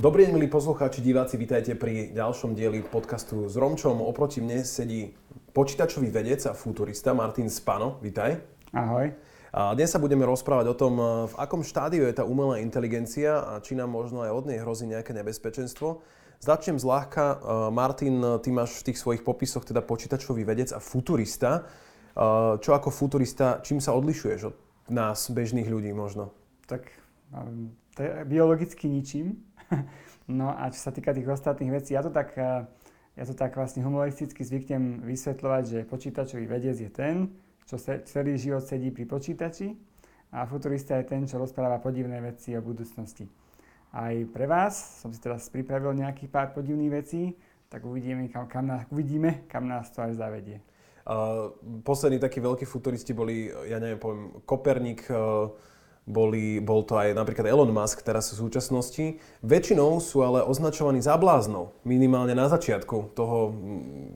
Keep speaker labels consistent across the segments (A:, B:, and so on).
A: Dobrý deň, milí poslucháči, diváci, vítajte pri ďalšom dieli podcastu s Romčom. Oproti mne sedí počítačový vedec a futurista Martin Spano. Vítaj.
B: Ahoj.
A: A dnes sa budeme rozprávať o tom, v akom štádiu je tá umelá inteligencia a či nám možno aj od nej hrozí nejaké nebezpečenstvo. Začnem zľahka. Martin, ty máš v tých svojich popisoch teda počítačový vedec a futurista. Čo ako futurista, čím sa odlišuješ od nás, bežných ľudí možno?
B: Tak biologicky ničím No a čo sa týka tých ostatných vecí, ja to tak, eh, ja to tak vlastne humoristicky zvyknem vysvetľovať, že počítačový vedec je ten, čo celý život sedí pri počítači a futurista je ten, čo rozpráva podivné veci o budúcnosti. Aj pre vás som si teraz pripravil nejakých pár podivných vecí, tak uvidíme, kam, kam, nás, uvidíme, kam nás to aj zavedie.
A: Uh, poslední takí veľkí futuristi boli, ja neviem, poviem, Koperník, uh, boli, bol to aj napríklad Elon Musk teraz v súčasnosti. Väčšinou sú ale označovaní za bláznov, minimálne na začiatku toho mm,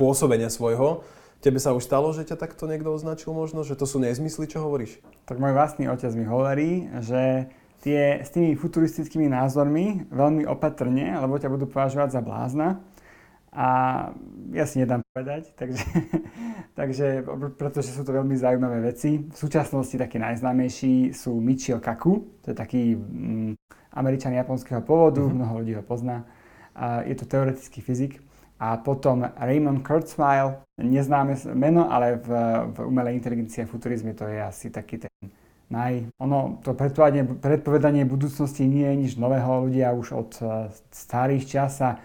A: pôsobenia svojho. Tebe sa už stalo, že ťa takto niekto označil možno, že to sú nezmysly, čo hovoríš?
B: Tak môj vlastný otec mi hovorí, že tie, s tými futuristickými názormi veľmi opatrne, lebo ťa budú považovať za blázna a ja si nedám povedať, takže, takže, pretože sú to veľmi zaujímavé veci. V súčasnosti takí najznámejší sú Michio Kaku, to je taký mm, američan japonského pôvodu, uh-huh. mnoho ľudí ho pozná. A je to teoretický fyzik. A potom Raymond Kurzweil, neznáme meno, ale v, v umelej inteligencii a futurizme to je asi taký ten naj... Ono, to predpovedanie, predpovedanie budúcnosti nie je nič nového. Ľudia už od uh, starých čas sa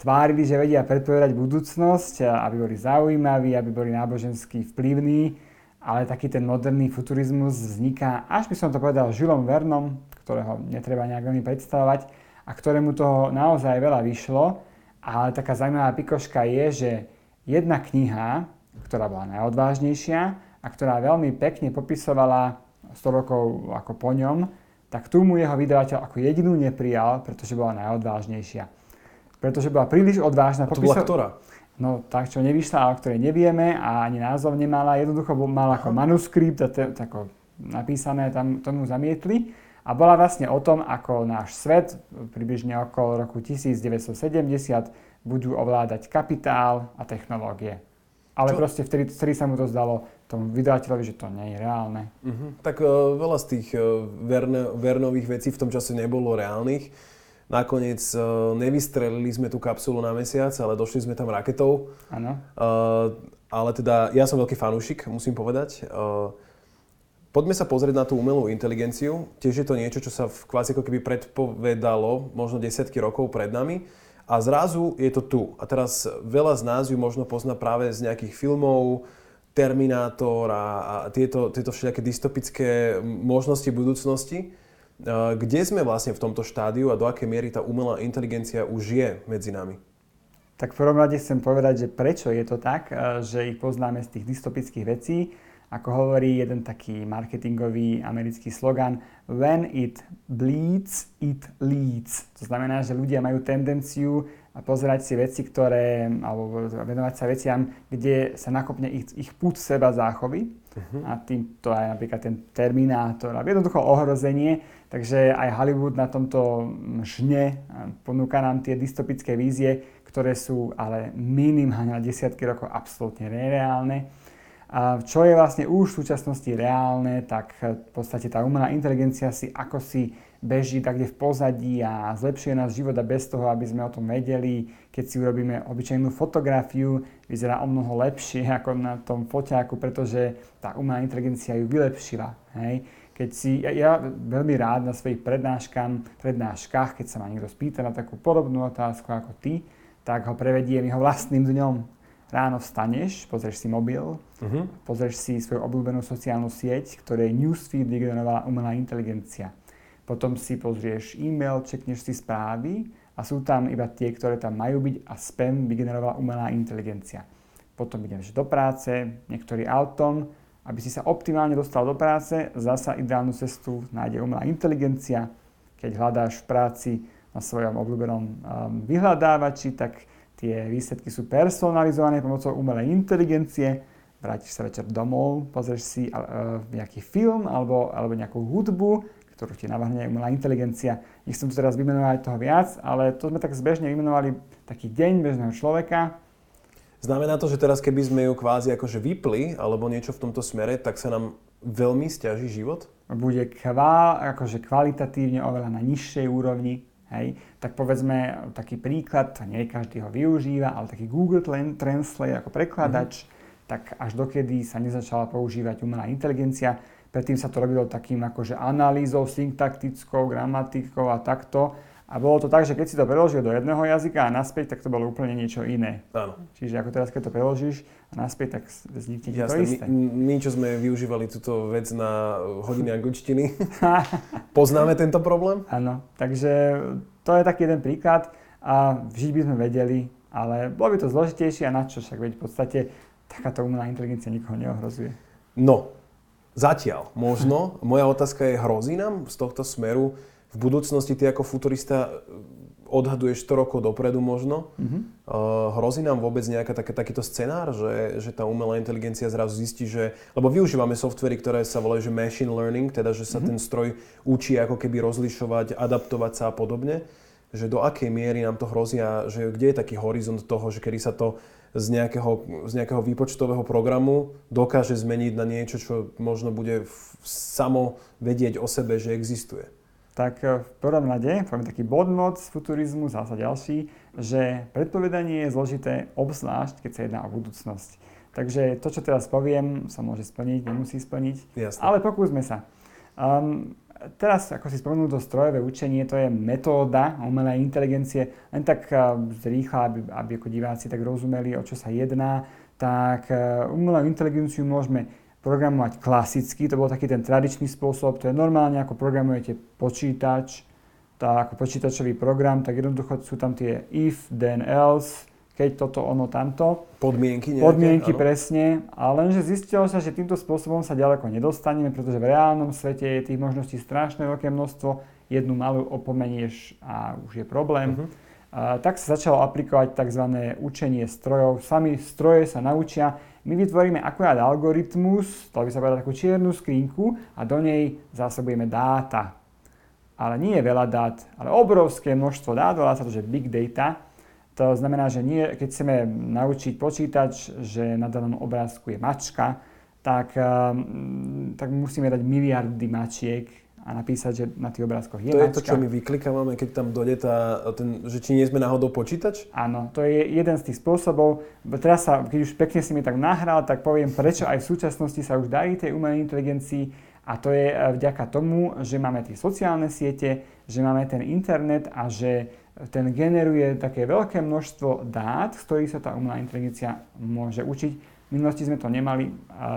B: tvárili, že vedia predpovedať budúcnosť, aby boli zaujímaví, aby boli nábožensky vplyvní, ale taký ten moderný futurizmus vzniká, až by som to povedal, Žilom Vernom, ktorého netreba nejak veľmi predstavovať a ktorému toho naozaj veľa vyšlo. Ale taká zaujímavá pikoška je, že jedna kniha, ktorá bola najodvážnejšia a ktorá veľmi pekne popisovala 100 rokov ako po ňom, tak tu mu jeho vydavateľ ako jedinú neprijal, pretože bola najodvážnejšia pretože bola príliš odvážna.
A: A to bola ktorá?
B: No tak, čo nevyšla, o ktorej nevieme a ani názov nemala, jednoducho mala ako manuskript a te, tako napísané, tam tomu zamietli. A bola vlastne o tom, ako náš svet približne okolo roku 1970 budú ovládať kapitál a technológie. Ale čo? proste vtedy, vtedy sa mu to zdalo tomu vydavateľovi, že to nie je reálne.
A: Uh-huh. Tak uh, veľa z tých uh, verne, vernových vecí v tom čase nebolo reálnych. Nakoniec uh, nevystrelili sme tú kapsulu na mesiac, ale došli sme tam raketou.
B: Áno.
A: Uh, ale teda ja som veľký fanúšik, musím povedať. Uh, poďme sa pozrieť na tú umelú inteligenciu. Tiež je to niečo, čo sa v kvázi ako keby predpovedalo možno desiatky rokov pred nami. A zrazu je to tu. A teraz veľa z nás ju možno pozná práve z nejakých filmov, Terminátor a, a tieto, tieto všetky dystopické možnosti budúcnosti. Kde sme vlastne v tomto štádiu a do akej miery tá umelá inteligencia už je medzi nami?
B: Tak v prvom rade chcem povedať, že prečo je to tak, že ich poznáme z tých dystopických vecí. Ako hovorí jeden taký marketingový americký slogan, when it bleeds, it leads. To znamená, že ľudia majú tendenciu pozerať si veci, ktoré, alebo venovať sa veciam, kde sa nakopne ich, ich pút seba záchovy. Uh-huh. A tým to je napríklad ten Terminátor a jednoducho ohrozenie. Takže aj Hollywood na tomto žne ponúka nám tie dystopické vízie, ktoré sú ale minimálne na desiatky rokov absolútne nereálne. A čo je vlastne už v súčasnosti reálne, tak v podstate tá umelá inteligencia si ako si beží tak kde v pozadí a zlepšuje nás života bez toho, aby sme o tom vedeli. Keď si urobíme obyčajnú fotografiu, vyzerá o mnoho lepšie ako na tom foťáku, pretože tá umelá inteligencia ju vylepšila. Hej? Keď si, ja, ja veľmi rád na svojich prednáškach, keď sa ma niekto spýta na takú podobnú otázku ako ty, tak ho prevediem jeho vlastným dňom ráno vstaneš, pozrieš si mobil, uh-huh. pozrieš si svoju obľúbenú sociálnu sieť, ktorej newsfeed vygenerovala umelá inteligencia. Potom si pozrieš e-mail, čekneš si správy a sú tam iba tie, ktoré tam majú byť a spam vygenerovala umelá inteligencia. Potom ideš do práce, niektorý autom, aby si sa optimálne dostal do práce, zasa ideálnu cestu nájde umelá inteligencia. Keď hľadáš v práci na svojom obľúbenom um, vyhľadávači, tak Tie výsledky sú personalizované pomocou umelej inteligencie vrátiš sa večer domov, pozrieš si uh, nejaký film alebo, alebo nejakú hudbu, ktorú ti navrhne umelá inteligencia. Nech som tu teraz vymenoval toho viac, ale to sme tak zbežne vymenovali taký deň bežného človeka.
A: Znamená to, že teraz keby sme ju kvázi akože vypli alebo niečo v tomto smere, tak sa nám veľmi stiaží život?
B: Bude kvál, akože kvalitatívne oveľa na nižšej úrovni, Hej. Tak povedzme taký príklad, nie každý ho využíva, ale taký Google Translate ako prekladač, mm-hmm. tak až dokedy sa nezačala používať umelá inteligencia. Predtým sa to robilo takým akože analýzou, syntaktickou, gramatikou a takto. A bolo to tak, že keď si to preložil do jedného jazyka a naspäť, tak to bolo úplne niečo iné.
A: Áno.
B: Čiže ako teraz, keď to preložíš a naspäť, tak vznikne to isté.
A: My, my, čo sme využívali túto vec na hodiny angličtiny, poznáme tento problém?
B: Áno, takže to je taký jeden príklad a vžiť by sme vedeli, ale bolo by to zložitejšie a na čo však, veď v podstate takáto umelá inteligencia nikoho neohrozuje.
A: No, zatiaľ možno. Moja otázka je, hrozí nám z tohto smeru v budúcnosti ty ako futurista odhaduješ 100 rokov dopredu možno. Mm-hmm. Uh, hrozí nám vôbec nejaká také, takýto scenár, že, že tá umelá inteligencia zrazu zistí, že... Lebo využívame softvery, ktoré sa volajú že machine learning, teda že sa mm-hmm. ten stroj učí ako keby rozlišovať, adaptovať sa a podobne. Že do akej miery nám to hrozí a že kde je taký horizont toho, že kedy sa to z nejakého, z nejakého výpočtového programu dokáže zmeniť na niečo, čo možno bude v, samo vedieť o sebe, že existuje
B: tak e, v prvom rade, poviem taký bodnot z futurizmu, zase ďalší, že predpovedanie je zložité, obzvlášť keď sa jedná o budúcnosť. Takže to, čo teraz poviem, sa môže splniť, nemusí splniť,
A: Jasne.
B: ale pokúsme sa. Um, teraz, ako si spomenul, to strojové učenie, to je metóda umelej inteligencie, len tak uh, zrýchla, aby, aby ako diváci tak rozumeli, o čo sa jedná, tak uh, umelú inteligenciu môžeme programovať klasicky, to bol taký ten tradičný spôsob, to je normálne ako programujete počítač, tá, ako počítačový program, tak jednoducho sú tam tie if, then else, keď toto, ono, tamto.
A: Podmienky
B: nejaké? Podmienky, áno. presne. A lenže zistilo sa, že týmto spôsobom sa ďaleko nedostaneme, pretože v reálnom svete je tých možností strašné veľké množstvo. Jednu malú opomenieš a už je problém. Uh-huh. A, tak sa začalo aplikovať tzv. učenie strojov. Sami stroje sa naučia my vytvoríme akurát algoritmus, to by sa povedať takú čiernu skrinku a do nej zásobujeme dáta. Ale nie je veľa dát, ale obrovské množstvo dát, volá sa to, že big data. To znamená, že nie, keď chceme naučiť počítač, že na danom obrázku je mačka, tak, um, tak musíme dať miliardy mačiek a napísať, že na tých obrázkoch je
A: To
B: mačka.
A: je to, čo my vyklikávame, keď tam dojde tá, ten, že či nie sme náhodou počítač?
B: Áno, to je jeden z tých spôsobov. Teraz sa, keď už pekne si mi tak nahral, tak poviem, prečo aj v súčasnosti sa už darí tej umelej inteligencii a to je e, vďaka tomu, že máme tie sociálne siete, že máme ten internet a že ten generuje také veľké množstvo dát, z ktorých sa tá umelá inteligencia môže učiť. V minulosti sme to nemali.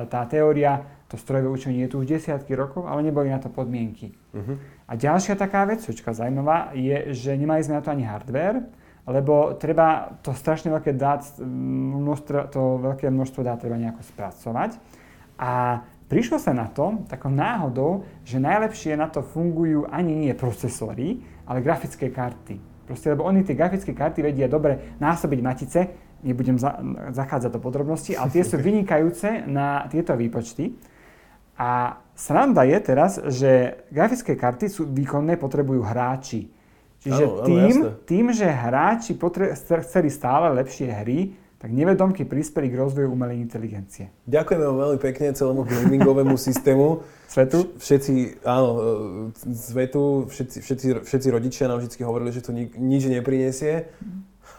B: Tá teória to strojové učenie je tu už desiatky rokov, ale neboli na to podmienky. Uh-huh. A ďalšia taká vec, čo zaujímavá, je, že nemali sme na to ani hardware, lebo treba to strašne veľké dát, množstvo, to veľké množstvo dát treba nejako spracovať. A prišlo sa na to takou náhodou, že najlepšie na to fungujú ani nie procesory, ale grafické karty. Proste, lebo oni tie grafické karty vedia dobre násobiť matice, nebudem za, zachádzať do podrobností, ale tie sú vynikajúce na tieto výpočty. A sranda je teraz, že grafické karty sú výkonné, potrebujú hráči. Čiže ano, tým, ano, tým, že hráči potre- chceli stále lepšie hry, tak nevedomky prispeli k rozvoju umelej inteligencie.
A: Ďakujeme vám veľmi pekne celému gamingovému systému.
B: Svetu?
A: Všetci, áno, e, svetu, všetci, všetci, všetci rodičia nám vždy hovorili, že to nič nepriniesie.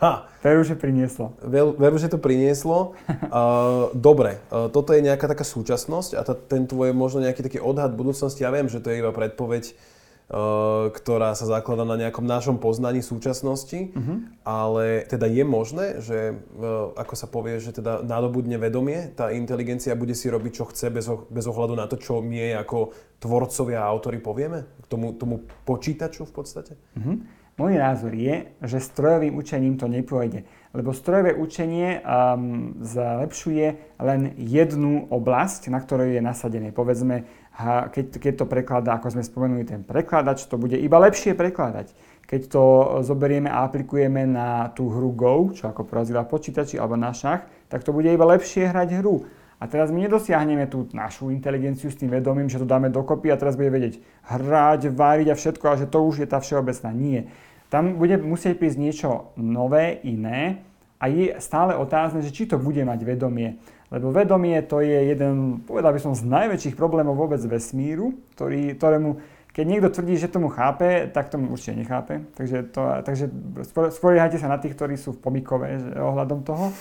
B: Ha. Veru, že prinieslo.
A: Veru, že to prinieslo. Uh, dobre, uh, toto je nejaká taká súčasnosť a tá, ten tvoj možno nejaký taký odhad budúcnosti. Ja viem, že to je iba predpoveď, ktorá sa zaklada na nejakom našom poznaní súčasnosti, uh-huh. ale teda je možné, že uh, ako sa povie, že teda nadobudne vedomie, tá inteligencia bude si robiť, čo chce bez, bez ohľadu na to, čo my ako tvorcovia a autory povieme? K tomu, tomu počítaču v podstate?
B: Uh-huh. Môj názor je, že strojovým učením to nepôjde, lebo strojové učenie um, zlepšuje len jednu oblasť, na ktorej je nasadené. Povedzme, keď, keď to prekladá, ako sme spomenuli, ten prekladač, to bude iba lepšie prekladať. Keď to zoberieme a aplikujeme na tú hru Go, čo ako porazila počítači alebo na šach, tak to bude iba lepšie hrať hru. A teraz my nedosiahneme tú našu inteligenciu s tým vedomím, že to dáme dokopy a teraz bude vedieť hrať, váriť a všetko a že to už je tá všeobecná. Nie. Tam bude musieť prísť niečo nové, iné a je stále otázne, že či to bude mať vedomie. Lebo vedomie to je jeden, povedal by som, z najväčších problémov vôbec vesmíru, ktorý, ktorému keď niekto tvrdí, že tomu chápe, tak tomu určite nechápe. Takže, to, takže spoliehajte sa na tých, ktorí sú v pomikove že, ohľadom toho.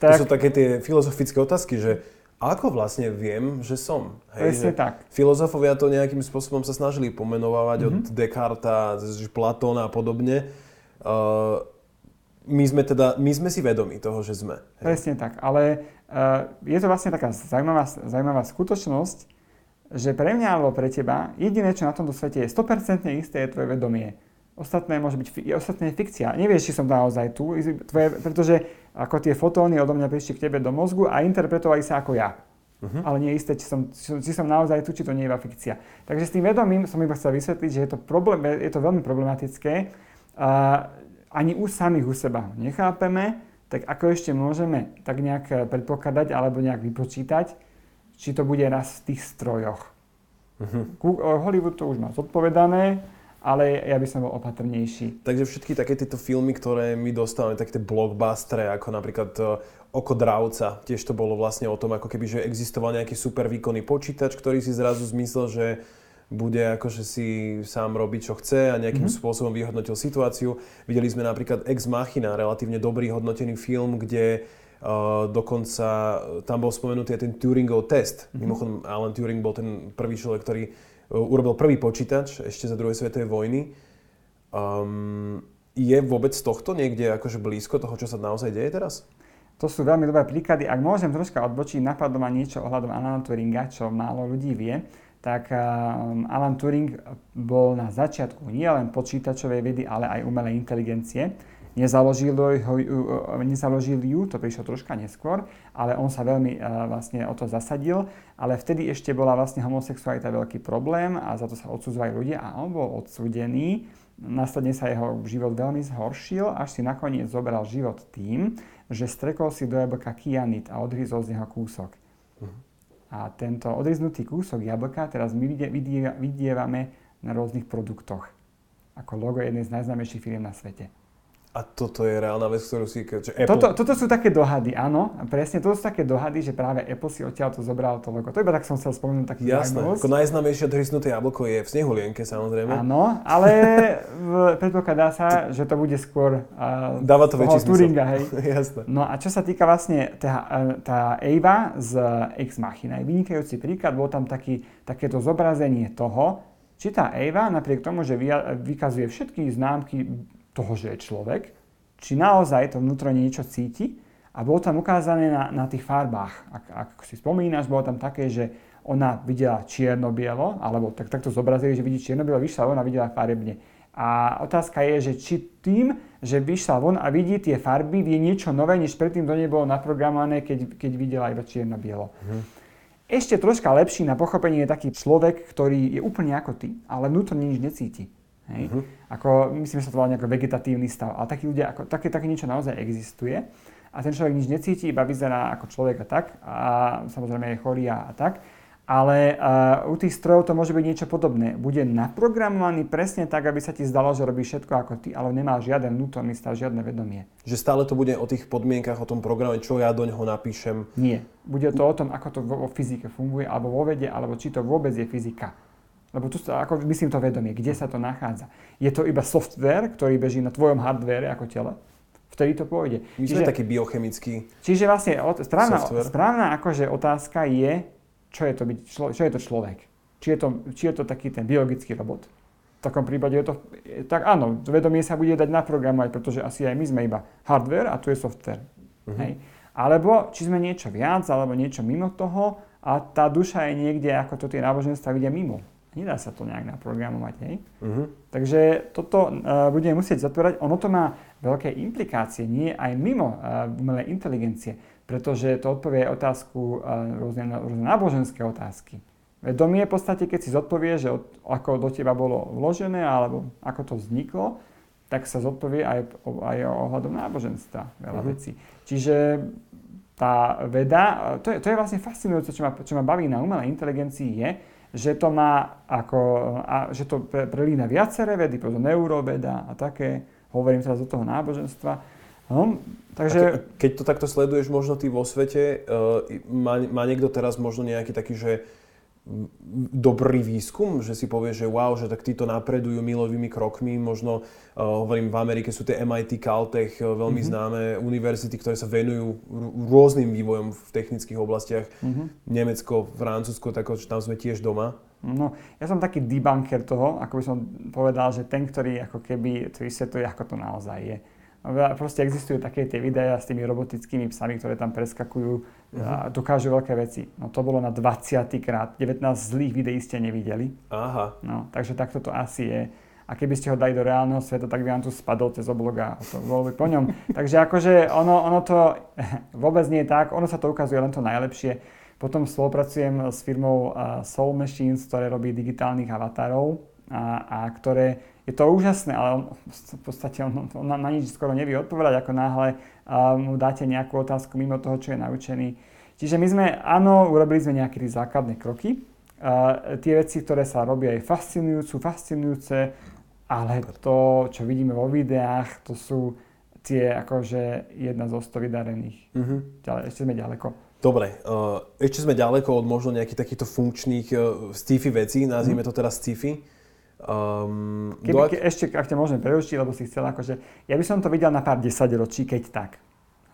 A: tak, to sú také tie filozofické otázky, že ako vlastne viem, že som?
B: Hej, že tak.
A: Filozofovia to nejakým spôsobom sa snažili pomenovať mm-hmm. od mhm. Descarta, Platóna a podobne. Uh, my sme teda, my sme si vedomi toho, že sme.
B: Hej. Presne tak, ale je to vlastne taká zaujímavá, zaujímavá skutočnosť, že pre mňa alebo pre teba jediné, čo na tomto svete je 100% isté, je tvoje vedomie. Ostatné môže byť ostatné je fikcia. Nevieš, či som naozaj tu, tvoje, pretože ako tie fotóny odo mňa prišli k tebe do mozgu a interpretovali sa ako ja. Uh-huh. Ale nie je isté, či som, či som naozaj tu, či to nie je iba fikcia. Takže s tým vedomím som iba chcel vysvetliť, že je to, problém, je to veľmi problematické. A ani už samých u seba nechápeme, tak ako ešte môžeme tak nejak predpokladať alebo nejak vypočítať, či to bude raz v tých strojoch. Uh-huh. Hollywood to už má zodpovedané, ale ja by som bol opatrnejší.
A: Takže všetky také tieto filmy, ktoré my dostávame, také tie blockbustery, ako napríklad uh, Oko dravca, tiež to bolo vlastne o tom, ako keby, že existoval nejaký super výkonný počítač, ktorý si zrazu zmyslel, že bude akože si sám robiť, čo chce a nejakým mm-hmm. spôsobom vyhodnotil situáciu. Videli sme napríklad Ex Machina, relatívne dobrý hodnotený film, kde Uh, dokonca tam bol spomenutý aj ten Turingov test. Mm-hmm. Mimochodom, Alan Turing bol ten prvý človek, ktorý uh, urobil prvý počítač ešte za druhej svetovej vojny. Um, je vôbec tohto niekde akože blízko toho, čo sa naozaj deje teraz?
B: To sú veľmi dobré príklady. Ak môžem troška odbočiť, napadlo ma niečo ohľadom Alana Turinga, čo málo ľudí vie, tak um, Alan Turing bol na začiatku nielen počítačovej vedy, ale aj umelej inteligencie. Nezaložil, ho, nezaložil ju, to prišlo troška neskôr, ale on sa veľmi uh, vlastne o to zasadil, ale vtedy ešte bola vlastne homosexualita veľký problém a za to sa odsudzovali ľudia a on bol odsúdený. Následne sa jeho život veľmi zhoršil, až si nakoniec zobral život tým, že strekol si do jablka kianit a odhryzol z neho kúsok. Uh-huh. A tento odriznutý kúsok jablka teraz my vidievame na rôznych produktoch ako logo jednej z najznámejších firiem na svete.
A: A toto je reálna vec, ktorú si... Apple...
B: Toto, toto sú také dohady, áno. Presne, toto sú také dohady, že práve Apple si odtiaľ to zobral to logo. To iba tak som chcel spomenúť taký
A: Jasné, ako najznámejšie odhryznuté jablko je v snehulienke, samozrejme.
B: Áno, ale predpokladá sa, že to bude skôr uh,
A: Dáva to väčší
B: Turinga, hej.
A: Jasné.
B: No a čo sa týka vlastne tá, tá Eva z Ex Machina, je vynikajúci príklad, bol tam taký, takéto zobrazenie toho, či tá Eva, napriek tomu, že vykazuje všetky známky toho, že je človek, či naozaj to vnútro niečo cíti. A bolo tam ukázané na, na tých farbách. Ak, ak si spomínaš, bolo tam také, že ona videla čierno-bielo, alebo tak, takto zobrazili, že vidí čierno-bielo, vyšla von a videla farebne. A otázka je, že či tým, že vyšla von a vidí tie farby, vie niečo nové, než predtým do nej bolo naprogramované, keď, keď videla iba čierno-bielo. Mhm. Ešte troška lepší na pochopenie je taký človek, ktorý je úplne ako ty, ale vnútorne nič necíti. Hej? Uh-huh. Ako, myslím, že sa to volá nejaký vegetatívny stav. Ale takí ľudia, ako, také, také niečo naozaj existuje. A ten človek nič necíti, iba vyzerá ako človek a tak. A samozrejme je chorý a, a tak. Ale uh, u tých strojov to môže byť niečo podobné. Bude naprogramovaný presne tak, aby sa ti zdalo, že robí všetko ako ty, ale nemá žiaden vnútorný stav, žiadne vedomie.
A: Že stále to bude o tých podmienkach, o tom programe, čo ja do neho napíšem?
B: Nie. Bude to o tom, ako to vo, vo fyzike funguje, alebo vo vede, alebo či to vôbec je fyzika. Lebo tu sa, ako myslím to vedomie, kde sa to nachádza. Je to iba software, ktorý beží na tvojom hardware ako tele? Vtedy to pôjde.
A: My čiže, sme taký biochemický
B: Čiže vlastne správna, správna akože otázka je, čo je to, byť, člo, čo je to človek. Či je to, či je to taký ten biologický robot. V takom prípade je to, tak áno, vedomie sa bude dať naprogramovať, pretože asi aj my sme iba hardware a tu je software. Uh-huh. Hej? Alebo či sme niečo viac, alebo niečo mimo toho a tá duša je niekde, ako to tie náboženstva vidia mimo. Nedá sa to nejak naprogramovať, hej? Uh-huh. Takže toto uh, budeme musieť zatvárať. Ono to má veľké implikácie, nie aj mimo uh, umelej inteligencie, pretože to odpovie otázku, uh, rôzne, rôzne náboženské otázky. Vedomie v podstate, keď si zodpovie, že od, ako do teba bolo vložené, alebo ako to vzniklo, tak sa zodpovie aj, aj ohľadom náboženstva veľa uh-huh. vecí. Čiže tá veda, to je, to je vlastne fascinujúce, čo ma, čo ma baví na umelej inteligencii je, že to má ako, a, že to pre, prelína viaceré vedy, povedzme neuroveda a také, hovorím teraz do toho náboženstva. No, takže...
A: ke, keď to takto sleduješ možno ty vo svete, uh, má, má niekto teraz možno nejaký taký, že dobrý výskum, že si povie, že wow, že tak títo napredujú milovými krokmi, možno uh, hovorím, v Amerike sú tie MIT, Caltech, uh, veľmi mm-hmm. známe univerzity, ktoré sa venujú rôznym vývojom v technických oblastiach. Mm-hmm. Nemecko, Francúzsko, tak tam sme tiež doma.
B: No, ja som taký debunker toho, ako by som povedal, že ten, ktorý ako keby to vysvetľuje, ako to naozaj je. Proste existujú také tie videá s tými robotickými psami, ktoré tam preskakujú uh-huh. a mhm. dokážu veľké veci. No to bolo na 20 krát. 19 zlých videí ste nevideli.
A: Aha.
B: No, takže takto to asi je. A keby ste ho dali do reálneho sveta, tak by vám tu spadol cez obloga a to bolo by po ňom. takže akože ono, ono to vôbec nie je tak, ono sa to ukazuje len to najlepšie. Potom spolupracujem s firmou Soul Machines, ktoré robí digitálnych avatarov a, a ktoré je to úžasné, ale on, v podstate on, on na nič skoro nevie odpovedať, ako náhle uh, mu dáte nejakú otázku mimo toho, čo je naučený. Čiže my sme, áno, urobili sme nejaké základné kroky. Uh, tie veci, ktoré sa robia, je fascinujúce, sú fascinujúce, ale to, čo vidíme vo videách, to sú tie akože jedna zo sto vydarených. Uh-huh. Ďalej, ešte sme ďaleko.
A: Dobre, uh, ešte sme ďaleko od možno nejakých takýchto funkčných uh, sci-fi vecí, nazvime uh-huh. to teraz sci-fi.
B: Um, Keby, ke, ešte, ak ťa môžem prerušiť, lebo si chcel akože, ja by som to videl na pár desaťročí, keď tak.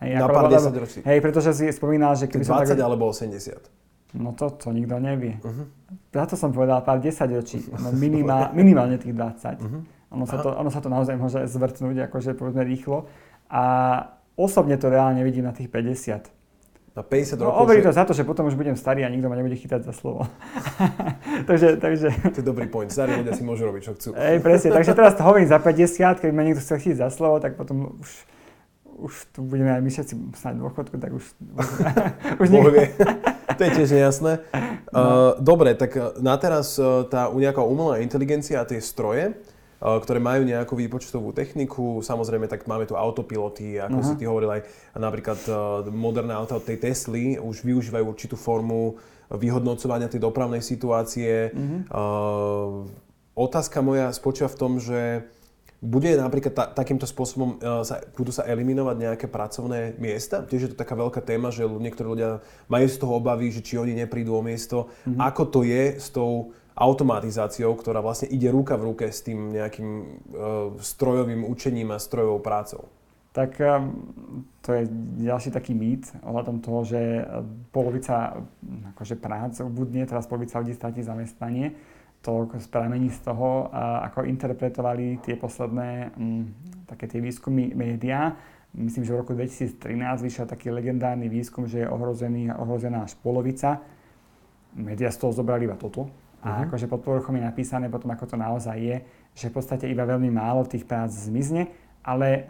A: Hej, na pár desaťročí?
B: Hej, pretože si spomínal, že
A: keby 20 som tak... alebo 80?
B: No to, to nikto nevie. Uh-huh. Za to som povedal pár desaťročí, no minimál, minimálne tých 20. Uh-huh. Mhm. Ono, sa to, ono sa to naozaj môže zvrtnúť, akože povedzme rýchlo. A osobne to reálne vidím na tých 50
A: na 50
B: no,
A: rokov.
B: Hovorí to za to, že potom už budem starý a nikto ma nebude chytať za slovo. takže, takže...
A: To je dobrý point. Starí ľudia si môžu robiť, čo chcú.
B: Ej, presne. Takže teraz to hovorím za 50, keď ma niekto chce chytiť za slovo, tak potom už, už tu budeme aj my všetci snáď dôchodku, tak už...
A: už niekto... to je tiež nejasné. No. Uh, dobre, tak na teraz uh, tá nejaká umelá inteligencia a tie stroje, Eh, ktoré majú nejakú výpočtovú techniku. Samozrejme, tak máme tu autopiloty, ako uh-huh. si ty hovoril aj napríklad eh, moderné auta od tej Tesly už využívajú určitú formu vyhodnocovania tej dopravnej situácie. Uh-huh. Uh, otázka moja spočíva v tom, že bude napríklad ta, takýmto spôsobom, uh, sa, budú sa eliminovať nejaké pracovné miesta? Tiež je to taká veľká téma, že niektorí ľudia majú z toho obavy, že či oni neprídu o miesto. Uh-huh. Ako to je s tou automatizáciou, ktorá vlastne ide ruka v ruke s tým nejakým uh, strojovým učením a strojovou prácou.
B: Tak um, to je ďalší taký mýt ohľadom toho, že polovica akože prác ubudne, teraz polovica ľudí stratí zamestnanie. To pramení z toho, ako interpretovali tie posledné um, také tie výskumy médiá. Myslím, že v roku 2013 vyšiel taký legendárny výskum, že je ohrozený, ohrozená až polovica. Média z toho zobrali iba toto, a uh-huh. akože pod povrchom je napísané potom, ako to naozaj je, že v podstate iba veľmi málo tých prác zmizne, ale e,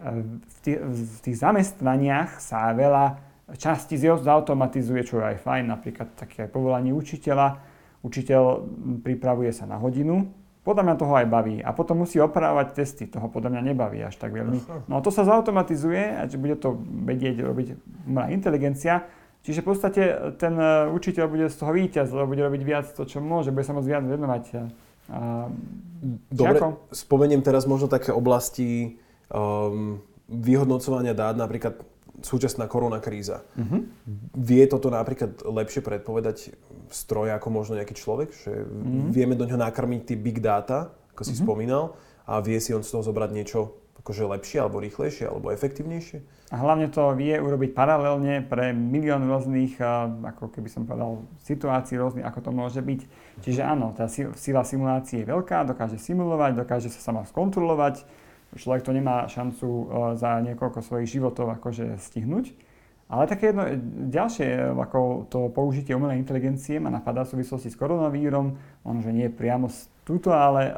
B: v tých, v tých zamestnaniach sa veľa častí zautomatizuje, čo je aj fajn, napríklad také povolanie učiteľa. Učiteľ pripravuje sa na hodinu, podľa mňa toho aj baví. A potom musí opravovať testy, toho podľa mňa nebaví až tak veľmi. No to sa zautomatizuje, a bude to vedieť robiť umelá inteligencia, Čiže v podstate ten e, učiteľ bude z toho víťaz, lebo bude robiť viac to, čo môže, bude sa môcť viac venovať. A,
A: Dobre, žiakom. spomeniem teraz možno také oblasti um, vyhodnocovania dát, napríklad súčasná korona kríza. Uh-huh. Vie toto napríklad lepšie predpovedať stroj ako možno nejaký človek? Že uh-huh. vieme do ňoho nakrmiť tie big data, ako si uh-huh. spomínal, a vie si on z toho zobrať niečo akože lepšie, alebo rýchlejšie, alebo efektívnejšie?
B: A hlavne to vie urobiť paralelne pre milión rôznych, ako keby som povedal, situácií rôznych, ako to môže byť. Čiže áno, tá sila simulácie je veľká, dokáže simulovať, dokáže sa sama skontrolovať. Človek to nemá šancu za niekoľko svojich životov akože stihnúť. Ale také jedno ďalšie, ako to použitie umelej inteligencie ma napadá v súvislosti s koronavírom, on že nie priamo túto, ale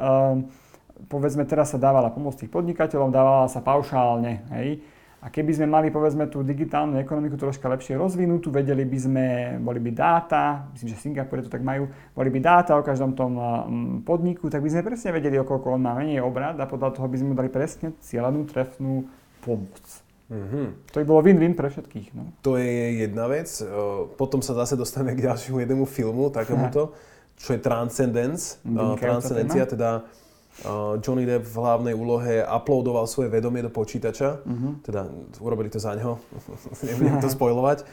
B: povedzme teraz sa dávala pomoc tých podnikateľom, dávala sa paušálne, hej. A keby sme mali, povedzme, tú digitálnu ekonomiku troška lepšie rozvinutú, vedeli by sme, boli by dáta, myslím, že v to tak majú, boli by dáta o každom tom podniku, tak by sme presne vedeli, o koľko on má menej obrad a podľa toho by sme mu dali presne cieľenú, trefnú pomoc. Mm-hmm. To by bolo win-win pre všetkých. No.
A: To je jedna vec. Potom sa zase dostaneme k ďalšiemu jednému filmu, takémuto, čo je Transcendence. Transcendencia, teda Johnny Depp v hlavnej úlohe uploadoval svoje vedomie do počítača. Uh-huh. Teda urobili to za neho, nebudem to spojovať.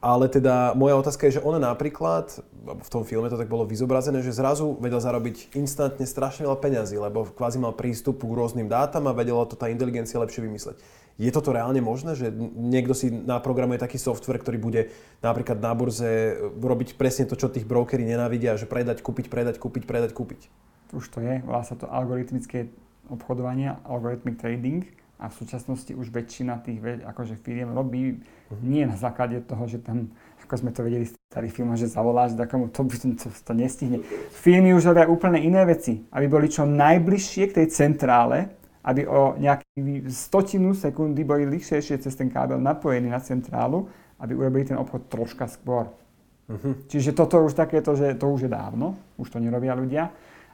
A: Ale teda moja otázka je, že on napríklad, v tom filme to tak bolo vyzobrazené, že zrazu vedel zarobiť instantne strašne veľa peňazí, lebo kvázi mal prístup k rôznym dátam a vedela to tá inteligencia lepšie vymysleť. Je toto reálne možné, že niekto si naprogramuje taký software, ktorý bude napríklad na burze robiť presne to, čo tých brokery nenávidia, že predať, kúpiť, predať, kúpiť, predať, kúpiť?
B: Už to je, volá sa to algoritmické obchodovanie, algorithmic trading a v súčasnosti už väčšina tých akože firiem robí uh-huh. nie na základe toho, že tam, ako sme to vedeli z starých filmov, že zavoláš takomu, to, to, to, to nestihne. Firmy už robia úplne iné veci, aby boli čo najbližšie k tej centrále, aby o nejaký stotinu sekundy boli rýchlejšie cez ten kábel napojení na centrálu, aby urobili ten obchod troška skôr. Uh-huh. Čiže toto už takéto, že to už je dávno, už to nerobia ľudia.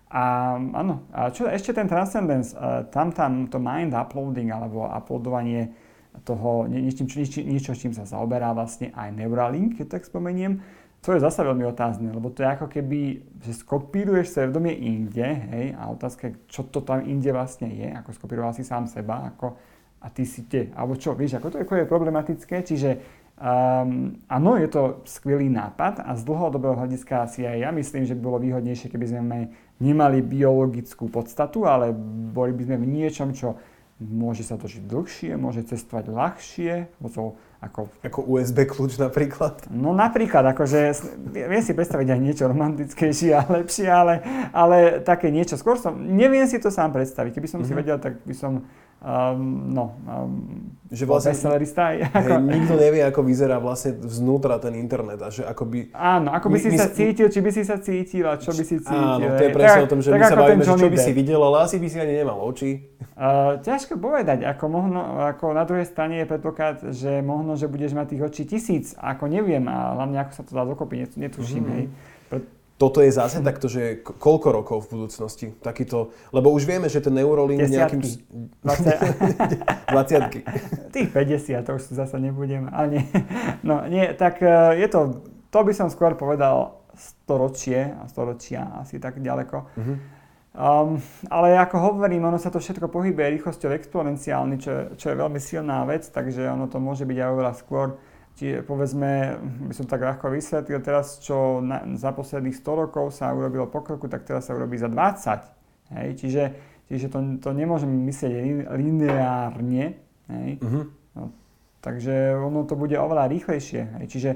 B: A áno, a čo ešte ten Transcendence, tam tam to mind uploading alebo uploadovanie toho niečím, niečo, niečo, čím sa zaoberá vlastne aj Neuralink, keď tak spomeniem, to je zase veľmi otázne, lebo to je ako keby, že skopíruješ svedomie inde, hej, a otázka je, čo to tam inde vlastne je, ako skopíroval si sám seba, ako, a ty si te, alebo čo, vieš, ako to je problematické, čiže um, áno, je to skvelý nápad a z dlhodobého hľadiska asi aj ja myslím, že by bolo výhodnejšie, keby sme nemali biologickú podstatu, ale boli by sme v niečom, čo môže sa točiť dlhšie, môže cestovať ľahšie,
A: ako... Ako USB kľúč napríklad?
B: No napríklad, akože viem si predstaviť aj niečo romantickejšie a lepšie, ale, ale také niečo. Skôr som, neviem si to sám predstaviť. Keby som mm-hmm. si mhm. vedel, tak by som Um, no, um,
A: že vlastne, bestsellerista. Hej, nikto nevie, ako vyzerá vlastne vnútra ten internet a že ako by...
B: Áno, ako by my, si my, sa cítil, či by si sa cítil a čo by si cítil.
A: Áno, to je presne o tom, že my sa bavíme, že čo by si videl, ale asi by si ani nemal oči.
B: Uh, ťažko povedať, ako, možno, ako na druhej strane je predpoklad, že možno, že budeš mať tých očí tisíc, ako neviem a hlavne ako sa to dá dokopy, netuším, mm-hmm. hej
A: toto je zase takto, že koľko rokov v budúcnosti takýto, lebo už vieme, že ten Neurolink
B: nejakým...
A: 20. 20.
B: Tých 50, to už zase nebudem, ale nie. No nie, tak e, je to, to by som skôr povedal storočie a storočia asi tak ďaleko. Uh-huh. Um, ale ako hovorím, ono sa to všetko pohybuje rýchlosťou exponenciálny, čo, čo je veľmi silná vec, takže ono to môže byť aj oveľa skôr Čiže povedzme, by som tak ľahko vysvetlil, teraz čo na, za posledných 100 rokov sa urobilo pokroku, tak teraz sa urobí za 20. Hej? Čiže, čiže to, to nemôžeme myslieť lineárne. Hej? Uh-huh. No, takže ono to bude oveľa rýchlejšie. Hej? Čiže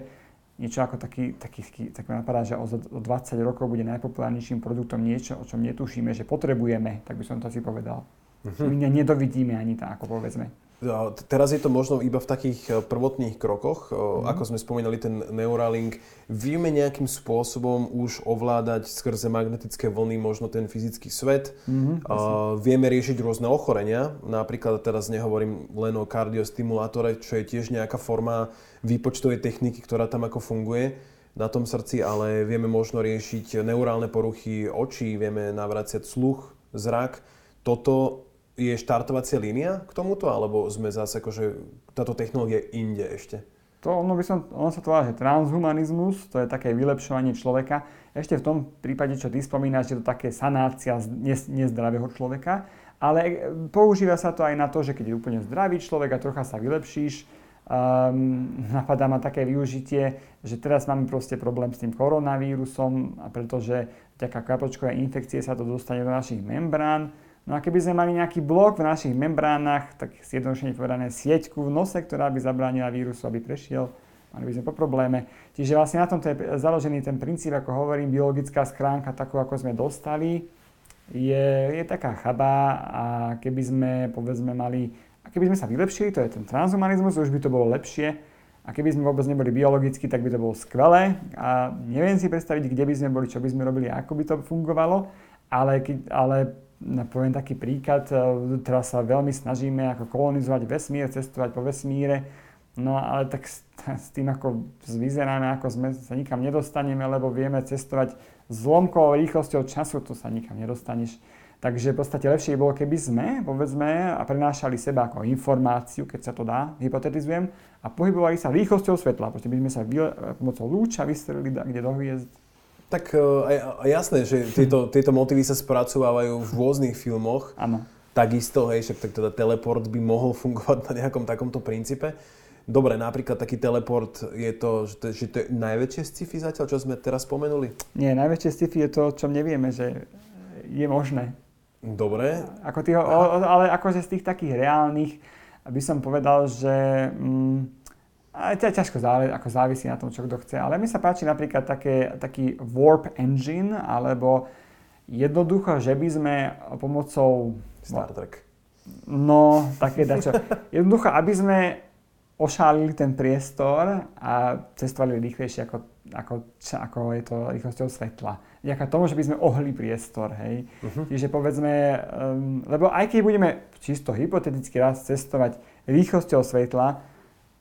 B: niečo ako taký, taký, tak ma napadá, že o, o 20 rokov bude najpopulárnejším produktom niečo, o čom netušíme, že potrebujeme, tak by som to asi povedal. Uh-huh. My nedovidíme ani tak, ako povedzme.
A: Teraz je to možno iba v takých e, prvotných krokoch, mm. ako sme spomínali ten Neuralink. Vieme nejakým spôsobom už ovládať skrze magnetické vlny možno ten fyzický svet. Mm, uh, vieme riešiť rôzne ochorenia. Napríklad teraz nehovorím len o kardiostimulátore, čo je tiež nejaká forma výpočtovej techniky, ktorá tam ako funguje na tom srdci, ale vieme možno riešiť neurálne poruchy očí, vieme navraciať sluch, zrak. Toto je štartovacia línia k tomuto, alebo sme zase akože táto technológia inde ešte?
B: To, ono, by som, ono sa to volá, že transhumanizmus, to je také vylepšovanie človeka. Ešte v tom prípade, čo ty spomínaš, je to také sanácia nezdravého človeka, ale používa sa to aj na to, že keď je úplne zdravý človek a trocha sa vylepšíš, um, napadá ma také využitie, že teraz máme proste problém s tým koronavírusom, pretože vďaka kapočkovej infekcie sa to dostane do našich membrán, No a keby sme mali nejaký blok v našich membránach, tak zjednodušene povedané sieťku v nose, ktorá by zabránila vírusu, aby prešiel, mali by sme po probléme. Čiže vlastne na tomto je založený ten princíp, ako hovorím, biologická schránka, takú ako sme dostali, je, je taká chaba a keby sme, povedzme, mali, a keby sme sa vylepšili, to je ten transhumanizmus, už by to bolo lepšie, a keby sme vôbec neboli biologicky, tak by to bolo skvelé. A neviem si predstaviť, kde by sme boli, čo by sme robili, ako by to fungovalo, ale, ale poviem taký príklad, e, teraz sa veľmi snažíme ako kolonizovať vesmír, cestovať po vesmíre, no ale tak s, s tým ako vyzeráme, ako sme sa nikam nedostaneme, lebo vieme cestovať zlomkovou rýchlosťou času, to sa nikam nedostaneš. Takže v podstate lepšie bolo, keby sme, povedzme, a prenášali seba ako informáciu, keď sa to dá, hypotetizujem, a pohybovali sa rýchlosťou svetla. Proste by sme sa vyle, pomocou lúča vystrelili kde do hviezd.
A: Tak uh, jasné, že tieto, tieto motívy sa spracovávajú v rôznych filmoch.
B: Áno.
A: Takisto, hej, však tak teda teleport by mohol fungovať na nejakom takomto princípe. Dobre, napríklad taký teleport je to, že to, že to je najväčšie sci-fi zatiaľ, čo sme teraz spomenuli?
B: Nie, najväčšie sci-fi je to, čo nevieme, že je možné.
A: Dobre.
B: Ako o, ale akože z tých takých reálnych by som povedal, že mm, ťažko zále, ako závisí na tom, čo kto chce. Ale mi sa páči napríklad také, taký warp engine, alebo jednoducho, že by sme pomocou...
A: Star Trek.
B: No, také dačo. Jednoducho, aby sme ošálili ten priestor a cestovali rýchlejšie ako, ako, ako je to rýchlosťou svetla. Vďaka tomu, že by sme ohli priestor, hej. Uh-huh. Čiže povedzme, um, lebo aj keď budeme čisto hypoteticky raz cestovať rýchlosťou svetla,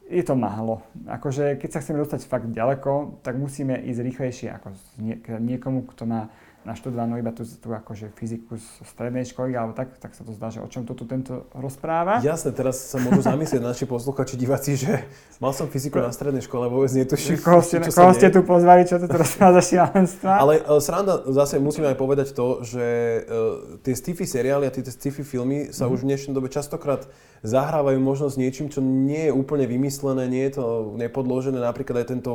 B: je to málo. Akože keď sa chceme dostať fakt ďaleko, tak musíme ísť rýchlejšie ako nie, niekomu, kto má naštudovanú iba tú, tú akože fyziku z strednej školy, alebo tak, tak sa to zdá, že o čom to tu tento rozpráva.
A: Jasné, teraz sa môžu zamyslieť naši posluchači, diváci, že mal som fyziku na strednej škole, vôbec netuším.
B: Koho ste, čo koho ste tu pozvali, čo tu rozpráva za šialenstva?
A: Ale uh, sranda, zase musíme aj povedať to, že uh, tie sci-fi seriály a tie sci-fi filmy sa mm-hmm. už v dnešnej dobe častokrát zahrávajú možno s niečím, čo nie je úplne vymyslené, nie je to nepodložené. Napríklad aj tento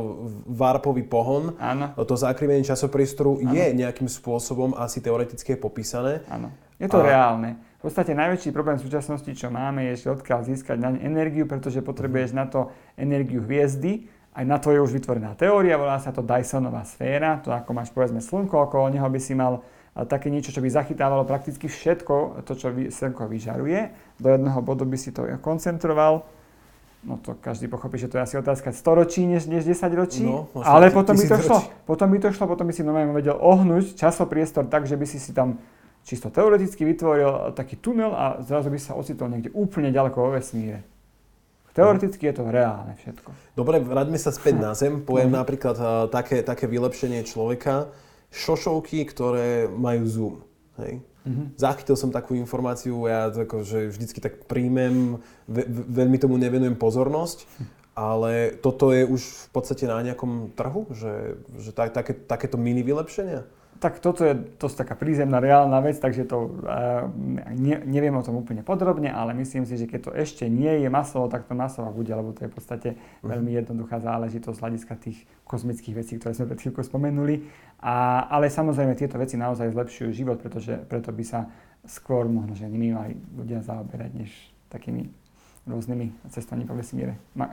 A: varpový pohon,
B: Áno.
A: to zakrivenie časopriestoru je nejakým spôsobom asi teoreticky popísané.
B: Áno, je to a... reálne. V podstate najväčší problém v súčasnosti, čo máme, je, že odkiaľ získať na energiu, pretože potrebuješ na to energiu hviezdy, aj na to je už vytvorená teória, volá sa to Dysonová sféra, to ako máš povedzme slnko, okolo neho by si mal také niečo, čo by zachytávalo prakticky všetko, to, čo slnko vyžaruje. Do jedného bodu by si to koncentroval. No to každý pochopí, že to je asi otázka storočí než, než 10 ročí. No, ale potom by to šlo. Potom by to šlo, potom by si normálne vedel ohnúť časopriestor tak, že by si si tam čisto teoreticky vytvoril taký tunel a zrazu by sa ocitol niekde úplne ďaleko vo vesmíre. Teoreticky je to reálne všetko.
A: Dobre, vráťme sa späť na Zem. Poviem mm. napríklad uh, také, také vylepšenie človeka šošovky, ktoré majú zoom. Hej. Mm-hmm. Zachytil som takú informáciu, ja ako, že vždycky tak príjmem, ve, veľmi tomu nevenujem pozornosť, ale toto je už v podstate na nejakom trhu, že, že tak, také, takéto mini vylepšenia?
B: Tak toto je dosť taká prízemná, reálna vec, takže to uh, ne, neviem o tom úplne podrobne, ale myslím si, že keď to ešte nie je masovo, tak to masovo bude, lebo to je v podstate uh-huh. veľmi jednoduchá záležitosť z hľadiska tých kozmických vecí, ktoré sme pred chvíľkou spomenuli. A, ale samozrejme tieto veci naozaj zlepšujú život, pretože preto by sa skôr možno, že nimi mali ľudia zaoberať, než takými rôznymi cestami po vesmíre. Ma,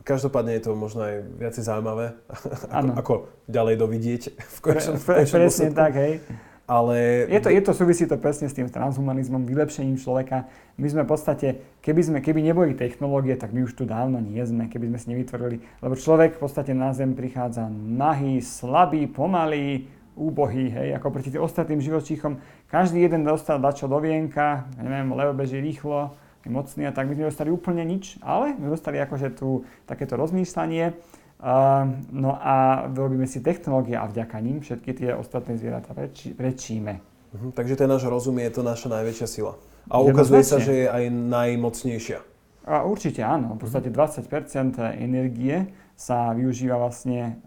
A: Každopádne je to možno aj viacej zaujímavé, ako, ako ďalej dovidieť v končnom,
B: pre, pre, Presne tak, hej.
A: Ale...
B: Je to, je to, súvisí to presne s tým transhumanizmom, vylepšením človeka. My sme v podstate, keby, sme, keby neboli technológie, tak my už tu dávno nie sme, keby sme si nevytvorili. Lebo človek v podstate na Zem prichádza nahý, slabý, pomalý, úbohý, hej, ako proti tým ostatným živočíchom. Každý jeden dostal dačo do vienka, neviem, lebo beží rýchlo, mocný a tak my sme dostali úplne nič, ale my dostali akože tu takéto rozmýšľanie. Uh, no a robíme si technológie a vďaka ním všetky tie ostatné zvieratá prečí, prečíme.
A: Uh-huh, takže ten náš rozum je to naša najväčšia sila. A ukazuje sa, že je aj najmocnejšia.
B: A určite áno. V podstate 20% energie sa využíva vlastne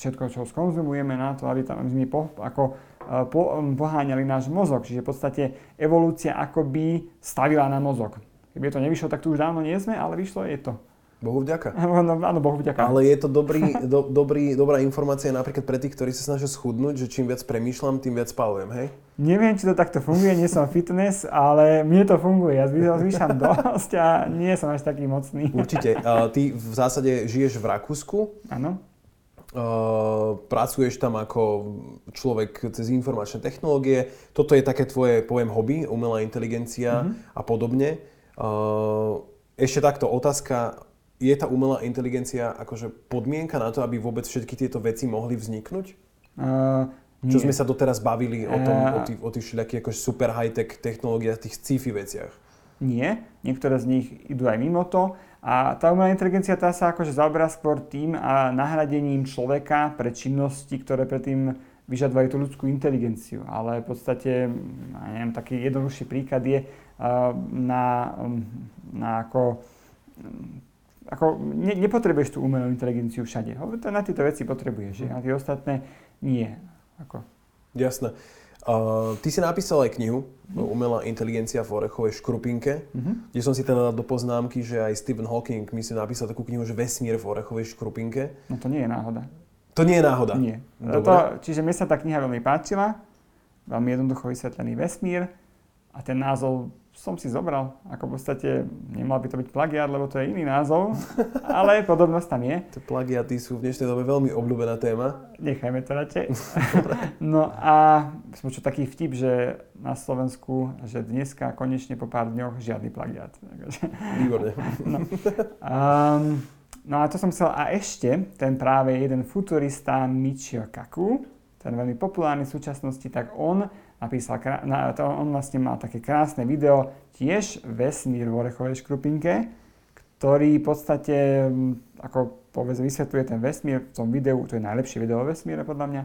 B: všetko, čo skonzumujeme na to, aby tam sme po, ako poháňali náš mozog. Čiže v podstate evolúcia akoby stavila na mozog. Keby to nevyšlo, tak tu už dávno nie sme, ale vyšlo je to.
A: Bohu vďaka.
B: Áno, áno, Bohu vďaka.
A: Ale je to dobrý, do, dobrý, dobrá informácia napríklad pre tých, ktorí sa snažia schudnúť, že čím viac premýšľam, tým viac spalujem, hej?
B: Neviem, či to takto funguje, nie som fitness, ale mne to funguje. Ja zvyšam dosť a nie som až taký mocný.
A: Určite. Uh, ty v zásade žiješ v Rakúsku.
B: Áno.
A: Uh, pracuješ tam ako človek cez informačné technológie. Toto je také tvoje, poviem, hobby, umelá inteligencia mm-hmm. a podobne. Uh, ešte takto otázka, je tá umelá inteligencia akože podmienka na to, aby vôbec všetky tieto veci mohli vzniknúť? Uh, nie. Čo sme sa doteraz bavili o tom, uh, o tých, o tých všelijakých akože super high-tech technológiách, tých sci-fi veciach.
B: Nie, niektoré z nich idú aj mimo to. A tá umelá inteligencia tá sa akože zaoberá skôr tým a nahradením človeka pre činnosti, ktoré predtým vyžadovajú tú ľudskú inteligenciu. Ale v podstate, ja neviem, taký jednoduchší príklad je na, na ako ako ne, nepotrebuješ tú umelú inteligenciu všade. Na tieto veci potrebuješ, že? a tie ostatné nie. Ako.
A: Jasné. Uh, ty si napísal aj knihu mm. Umelá inteligencia v orechovej škrupinke, mm-hmm. kde som si teda do poznámky, že aj Stephen Hawking mi si napísal takú knihu, že Vesmír v orechovej škrupinke.
B: No to nie je náhoda.
A: To nie je náhoda?
B: Nie. To, čiže mne sa tá kniha veľmi páčila, veľmi jednoducho vysvetlený vesmír a ten názov som si zobral. Ako v podstate nemal by to byť plagiat, lebo to je iný názov, ale podobnosť tam je.
A: Tie plagiaty sú v dnešnej dobe veľmi obľúbená téma.
B: Nechajme to radšej. no a som čo taký vtip, že na Slovensku, že dneska konečne po pár dňoch žiadny plagiat.
A: Výborne.
B: no. Um, no a to som chcel. A ešte ten práve jeden futurista Michio Kaku, ten veľmi populárny v súčasnosti, tak on napísal, na, to on vlastne má také krásne video, tiež vesmír v orechovej škrupinke, ktorý v podstate, ako povedz, vysvetľuje ten vesmír v tom videu, to je najlepšie video o vesmíre podľa mňa.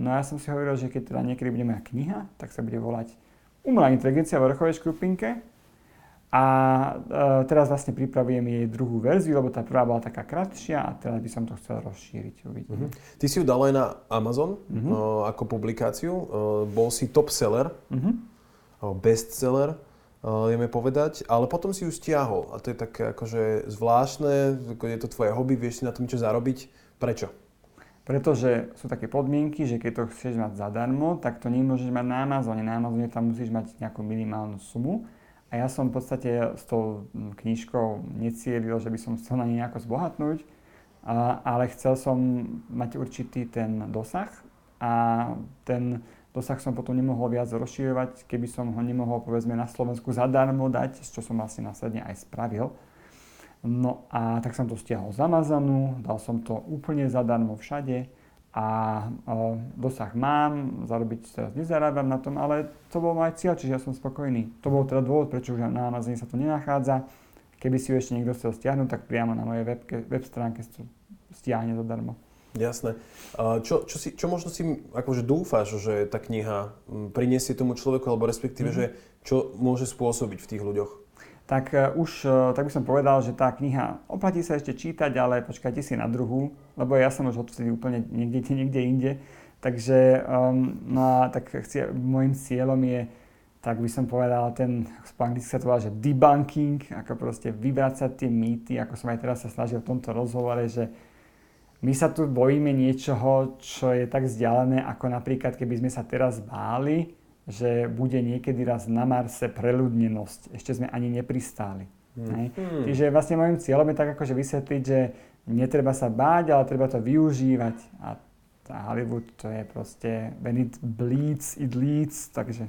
B: No a ja som si hovoril, že keď teda niekedy bude moja kniha, tak sa bude volať Umelá inteligencia v orechovej škrupinke a e, teraz vlastne pripravujem jej druhú verziu, lebo tá prvá bola taká kratšia a teraz by som to chcel rozšíriť.
A: Uh-huh. Ty si ju dal aj na Amazon uh-huh. uh, ako publikáciu. Uh, bol si top seller, uh-huh. uh, bestseller, uh, vieme povedať, ale potom si ju stiahol. A to je také akože zvláštne, je to tvoje hobby, vieš si na tom čo zarobiť. Prečo?
B: Pretože sú také podmienky, že keď to chceš mať zadarmo, tak to nemôžeš mať na Amazone. Na Amazone tam musíš mať nejakú minimálnu sumu a ja som v podstate s tou knižkou necielil, že by som chcel na nej nejako zbohatnúť, ale chcel som mať určitý ten dosah a ten dosah som potom nemohol viac rozširovať, keby som ho nemohol povedzme na Slovensku zadarmo dať, čo som vlastne následne aj spravil. No a tak som to stiahol z Amazonu, dal som to úplne zadarmo všade a o, dosah mám, zarobiť teraz nezarábam na tom, ale to bol môj cieľ, čiže ja som spokojný. To bol teda dôvod, prečo už na Amazone sa to nenachádza. Keby si ju ešte niekto chcel stiahnuť, tak priamo na mojej web, web stránke to stiahne zadarmo.
A: Jasné. Čo, čo, si, čo možno si akože dúfaš, že tá kniha priniesie tomu človeku, alebo respektíve, mm-hmm. že čo môže spôsobiť v tých ľuďoch?
B: Tak e, už, e, tak by som povedal, že tá kniha oplatí sa ešte čítať, ale počkajte si na druhú, lebo ja som už odvtedy úplne niekde, niekde inde. Takže um, no tak chci, môjim cieľom je, tak by som povedal, ten, po anglicky sa to volá, že debunking, ako proste vyvrácať tie mýty, ako som aj teraz sa snažil v tomto rozhovore, že my sa tu bojíme niečoho, čo je tak vzdialené, ako napríklad keby sme sa teraz báli, že bude niekedy raz na Marse preľudnenosť. Ešte sme ani nepristáli. Hmm. Hmm. Čiže vlastne môjim cieľom je tak akože vysvetliť, že netreba sa báť, ale treba to využívať. A tá Hollywood to je proste when it bleeds, it leads, takže...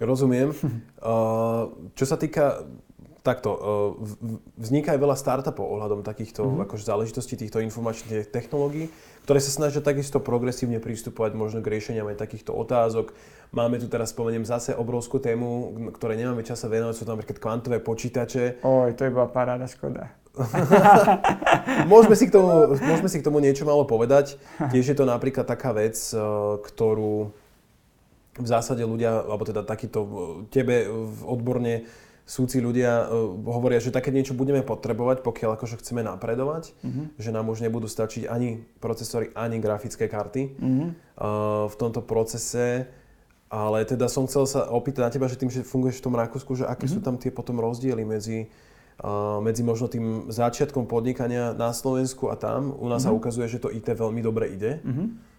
A: Rozumiem. uh, čo sa týka takto, uh, vzniká aj veľa startupov ohľadom takýchto mm-hmm. akože záležitostí týchto informačných technológií, ktoré sa snažia takisto progresívne prístupovať možno k riešeniam aj takýchto otázok. Máme tu teraz, spomeniem zase obrovskú tému, ktoré nemáme časa venovať, sú tam napríklad kvantové počítače.
B: Oj, to je bola paráda škoda.
A: môžeme, si k tomu, môžeme si k tomu niečo malo povedať. Tiež je to napríklad taká vec, eh, ktorú v zásade ľudia, alebo teda takýto eh, tebe odborne súci ľudia uh, hovoria, že také niečo budeme potrebovať, pokiaľ akože chceme napredovať, mm-hmm. že nám už nebudú stačiť ani procesory, ani grafické karty mm-hmm. uh, v tomto procese. Ale teda som chcel sa opýtať na teba, že tým, že funguješ v tom Rakúsku, že aké mm-hmm. sú tam tie potom rozdiely medzi, uh, medzi možno tým začiatkom podnikania na Slovensku a tam. U nás mm-hmm. sa ukazuje, že to IT veľmi dobre ide. Mm-hmm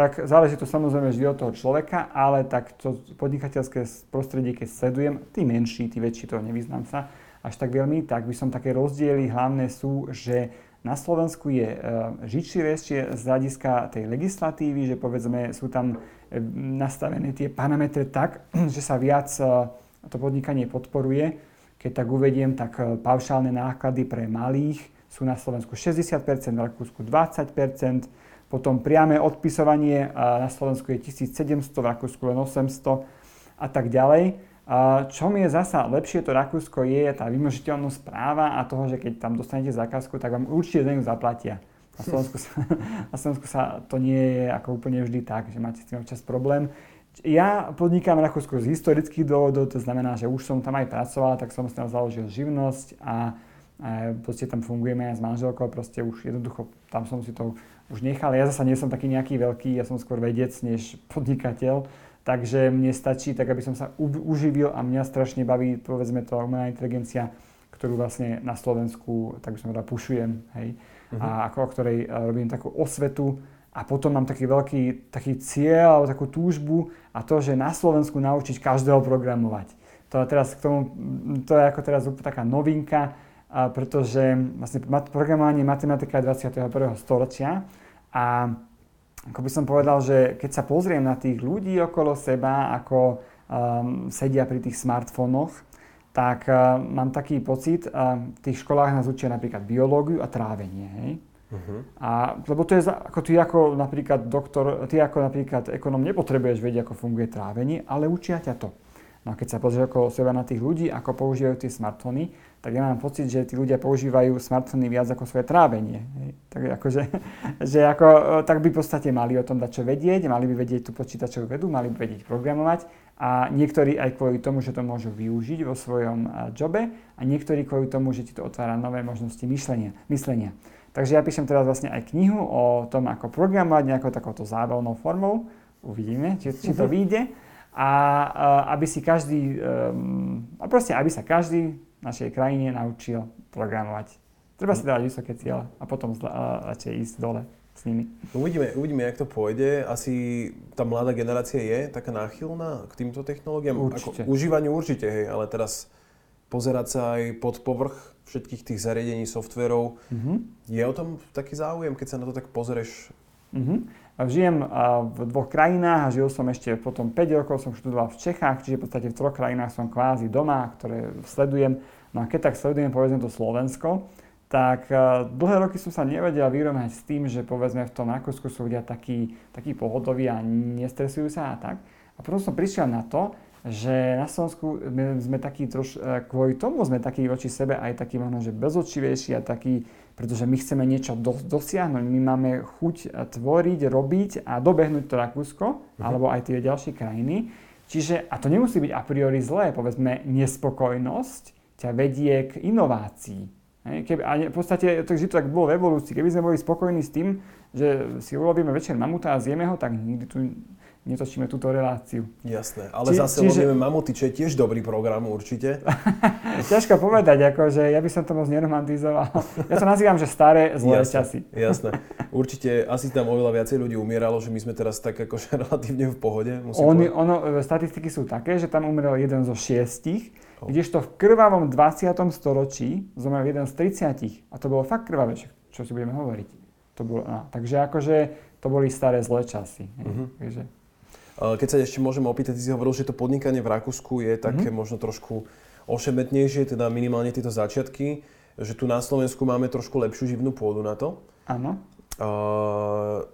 B: tak záleží to samozrejme vždy od toho človeka, ale tak to podnikateľské prostredie, keď sledujem, tí menší, tí väčší, to nevyznám sa až tak veľmi, tak by som také rozdiely hlavné sú, že na Slovensku je e, žičivejšie z hľadiska tej legislatívy, že povedzme sú tam e, nastavené tie parametre tak, že sa viac e, to podnikanie podporuje. Keď tak uvediem, tak e, paušálne náklady pre malých sú na Slovensku 60%, v Rakúsku 20%, potom priame odpisovanie na Slovensku je 1700, v Rakúsku len 800 a tak ďalej. Čo mi je zasa lepšie to Rakúsko je tá vymožiteľnosť práva a toho, že keď tam dostanete zákazku, tak vám určite za ňu zaplatia. Na Slovensku, sa, na Slovensku sa to nie je ako úplne vždy tak, že máte s tým občas problém. Ja podnikám v Rakúsku z historických dôvodov, to znamená, že už som tam aj pracoval, tak som tam založil živnosť a, a proste tam fungujeme aj s manželkou, proste už jednoducho tam som si to už nechal. Ja zase nie som taký nejaký veľký, ja som skôr vedec než podnikateľ, takže mne stačí tak, aby som sa uživil a mňa strašne baví, povedzme to, umelá inteligencia, ktorú vlastne na Slovensku, tak by som teda pušujem, hej, uh-huh. a ako o ktorej e, robím takú osvetu a potom mám taký veľký taký cieľ alebo takú túžbu a to, že na Slovensku naučiť každého programovať. To, teraz k tomu, to je ako teraz úplne taká novinka, a pretože vlastne programovanie matematika 21. storočia a ako by som povedal, že keď sa pozriem na tých ľudí okolo seba, ako um, sedia pri tých smartfónoch, tak uh, mám taký pocit, uh, v tých školách nás učia napríklad biológiu a trávenie. Hej? Uh-huh. A, lebo to je, ako ty ako napríklad doktor, ty ako napríklad ekonom nepotrebuješ vedieť, ako funguje trávenie, ale učia ťa to. No a keď sa pozrieš okolo seba na tých ľudí, ako používajú tie smartfóny, tak ja mám pocit, že tí ľudia používajú smartfóny viac ako svoje trávenie. Hej. Tak, akože, že ako, tak by v podstate mali o tom dať čo vedieť, mali by vedieť tú počítačovú vedu, mali by vedieť programovať a niektorí aj kvôli tomu, že to môžu využiť vo svojom jobe a niektorí kvôli tomu, že ti to otvára nové možnosti myšlenia. myslenia. Takže ja píšem teraz vlastne aj knihu o tom, ako programovať nejakou takouto zábavnou formou. Uvidíme, či, či to vyjde. A, aby si každý, um, a proste aby sa každý v našej krajine naučil programovať. Treba si dávať vysoké cieľe a potom radšej ísť dole s nimi.
A: Uvidíme, uvidíme, jak to pôjde. Asi tá mladá generácia je taká náchylná k týmto technológiám?
B: Určite.
A: Ako užívaniu určite, hej, ale teraz pozerať sa aj pod povrch všetkých tých zariadení, softverov. Mm-hmm. Je o tom taký záujem, keď sa na to tak pozrieš?
B: Mm-hmm. Žijem v dvoch krajinách a žil som ešte potom 5 rokov, som študoval v Čechách, čiže v podstate v troch krajinách som kvázi doma, ktoré sledujem. No a keď tak sledujem povedzme to Slovensko, tak dlhé roky som sa nevedel vyrovnať s tým, že povedzme v tom Rakúsku sú ľudia takí, takí pohodoví a nestresujú sa a tak. A potom som prišiel na to, že na Slovensku sme, sme takí troš, e, kvôli tomu sme takí voči sebe aj takí možno, že bezočivejší a takí, pretože my chceme niečo do, dosiahnuť, my máme chuť tvoriť, robiť a dobehnúť to Rakúsko, uh-huh. alebo aj tie ďalšie krajiny. Čiže, a to nemusí byť a priori zlé, povedzme, nespokojnosť ťa vedie k inovácii. Keby, a v podstate to, to tak bolo v evolúcii, keby sme boli spokojní s tým, že si urobíme večer mamuta a zjeme ho, tak nikdy tu netočíme túto reláciu.
A: Jasné, ale Či, zase čiže... lovíme mamuty, čo je tiež dobrý program určite.
B: Ťažko povedať, akože ja by som to moc neromantizoval. Ja to nazývam, že staré zlé
A: jasné,
B: časy.
A: Jasné. Určite asi tam oveľa viacej ľudí umieralo, že my sme teraz tak akože relatívne v pohode.
B: Oni, ono, e, statistiky sú také, že tam umrel jeden zo šiestich, oh. kdežto v krvavom 20. storočí zomrel jeden z 30. A to bolo fakt krvavé, čo si budeme hovoriť. To bolo, no, takže akože to boli staré zlé časy. Uh-huh. Takže,
A: keď sa ešte môžem opýtať, ty si hovoril, že to podnikanie v Rakúsku je také mm-hmm. možno trošku ošemetnejšie, teda minimálne tieto začiatky, že tu na Slovensku máme trošku lepšiu živnú pôdu na to.
B: Áno.
A: Uh,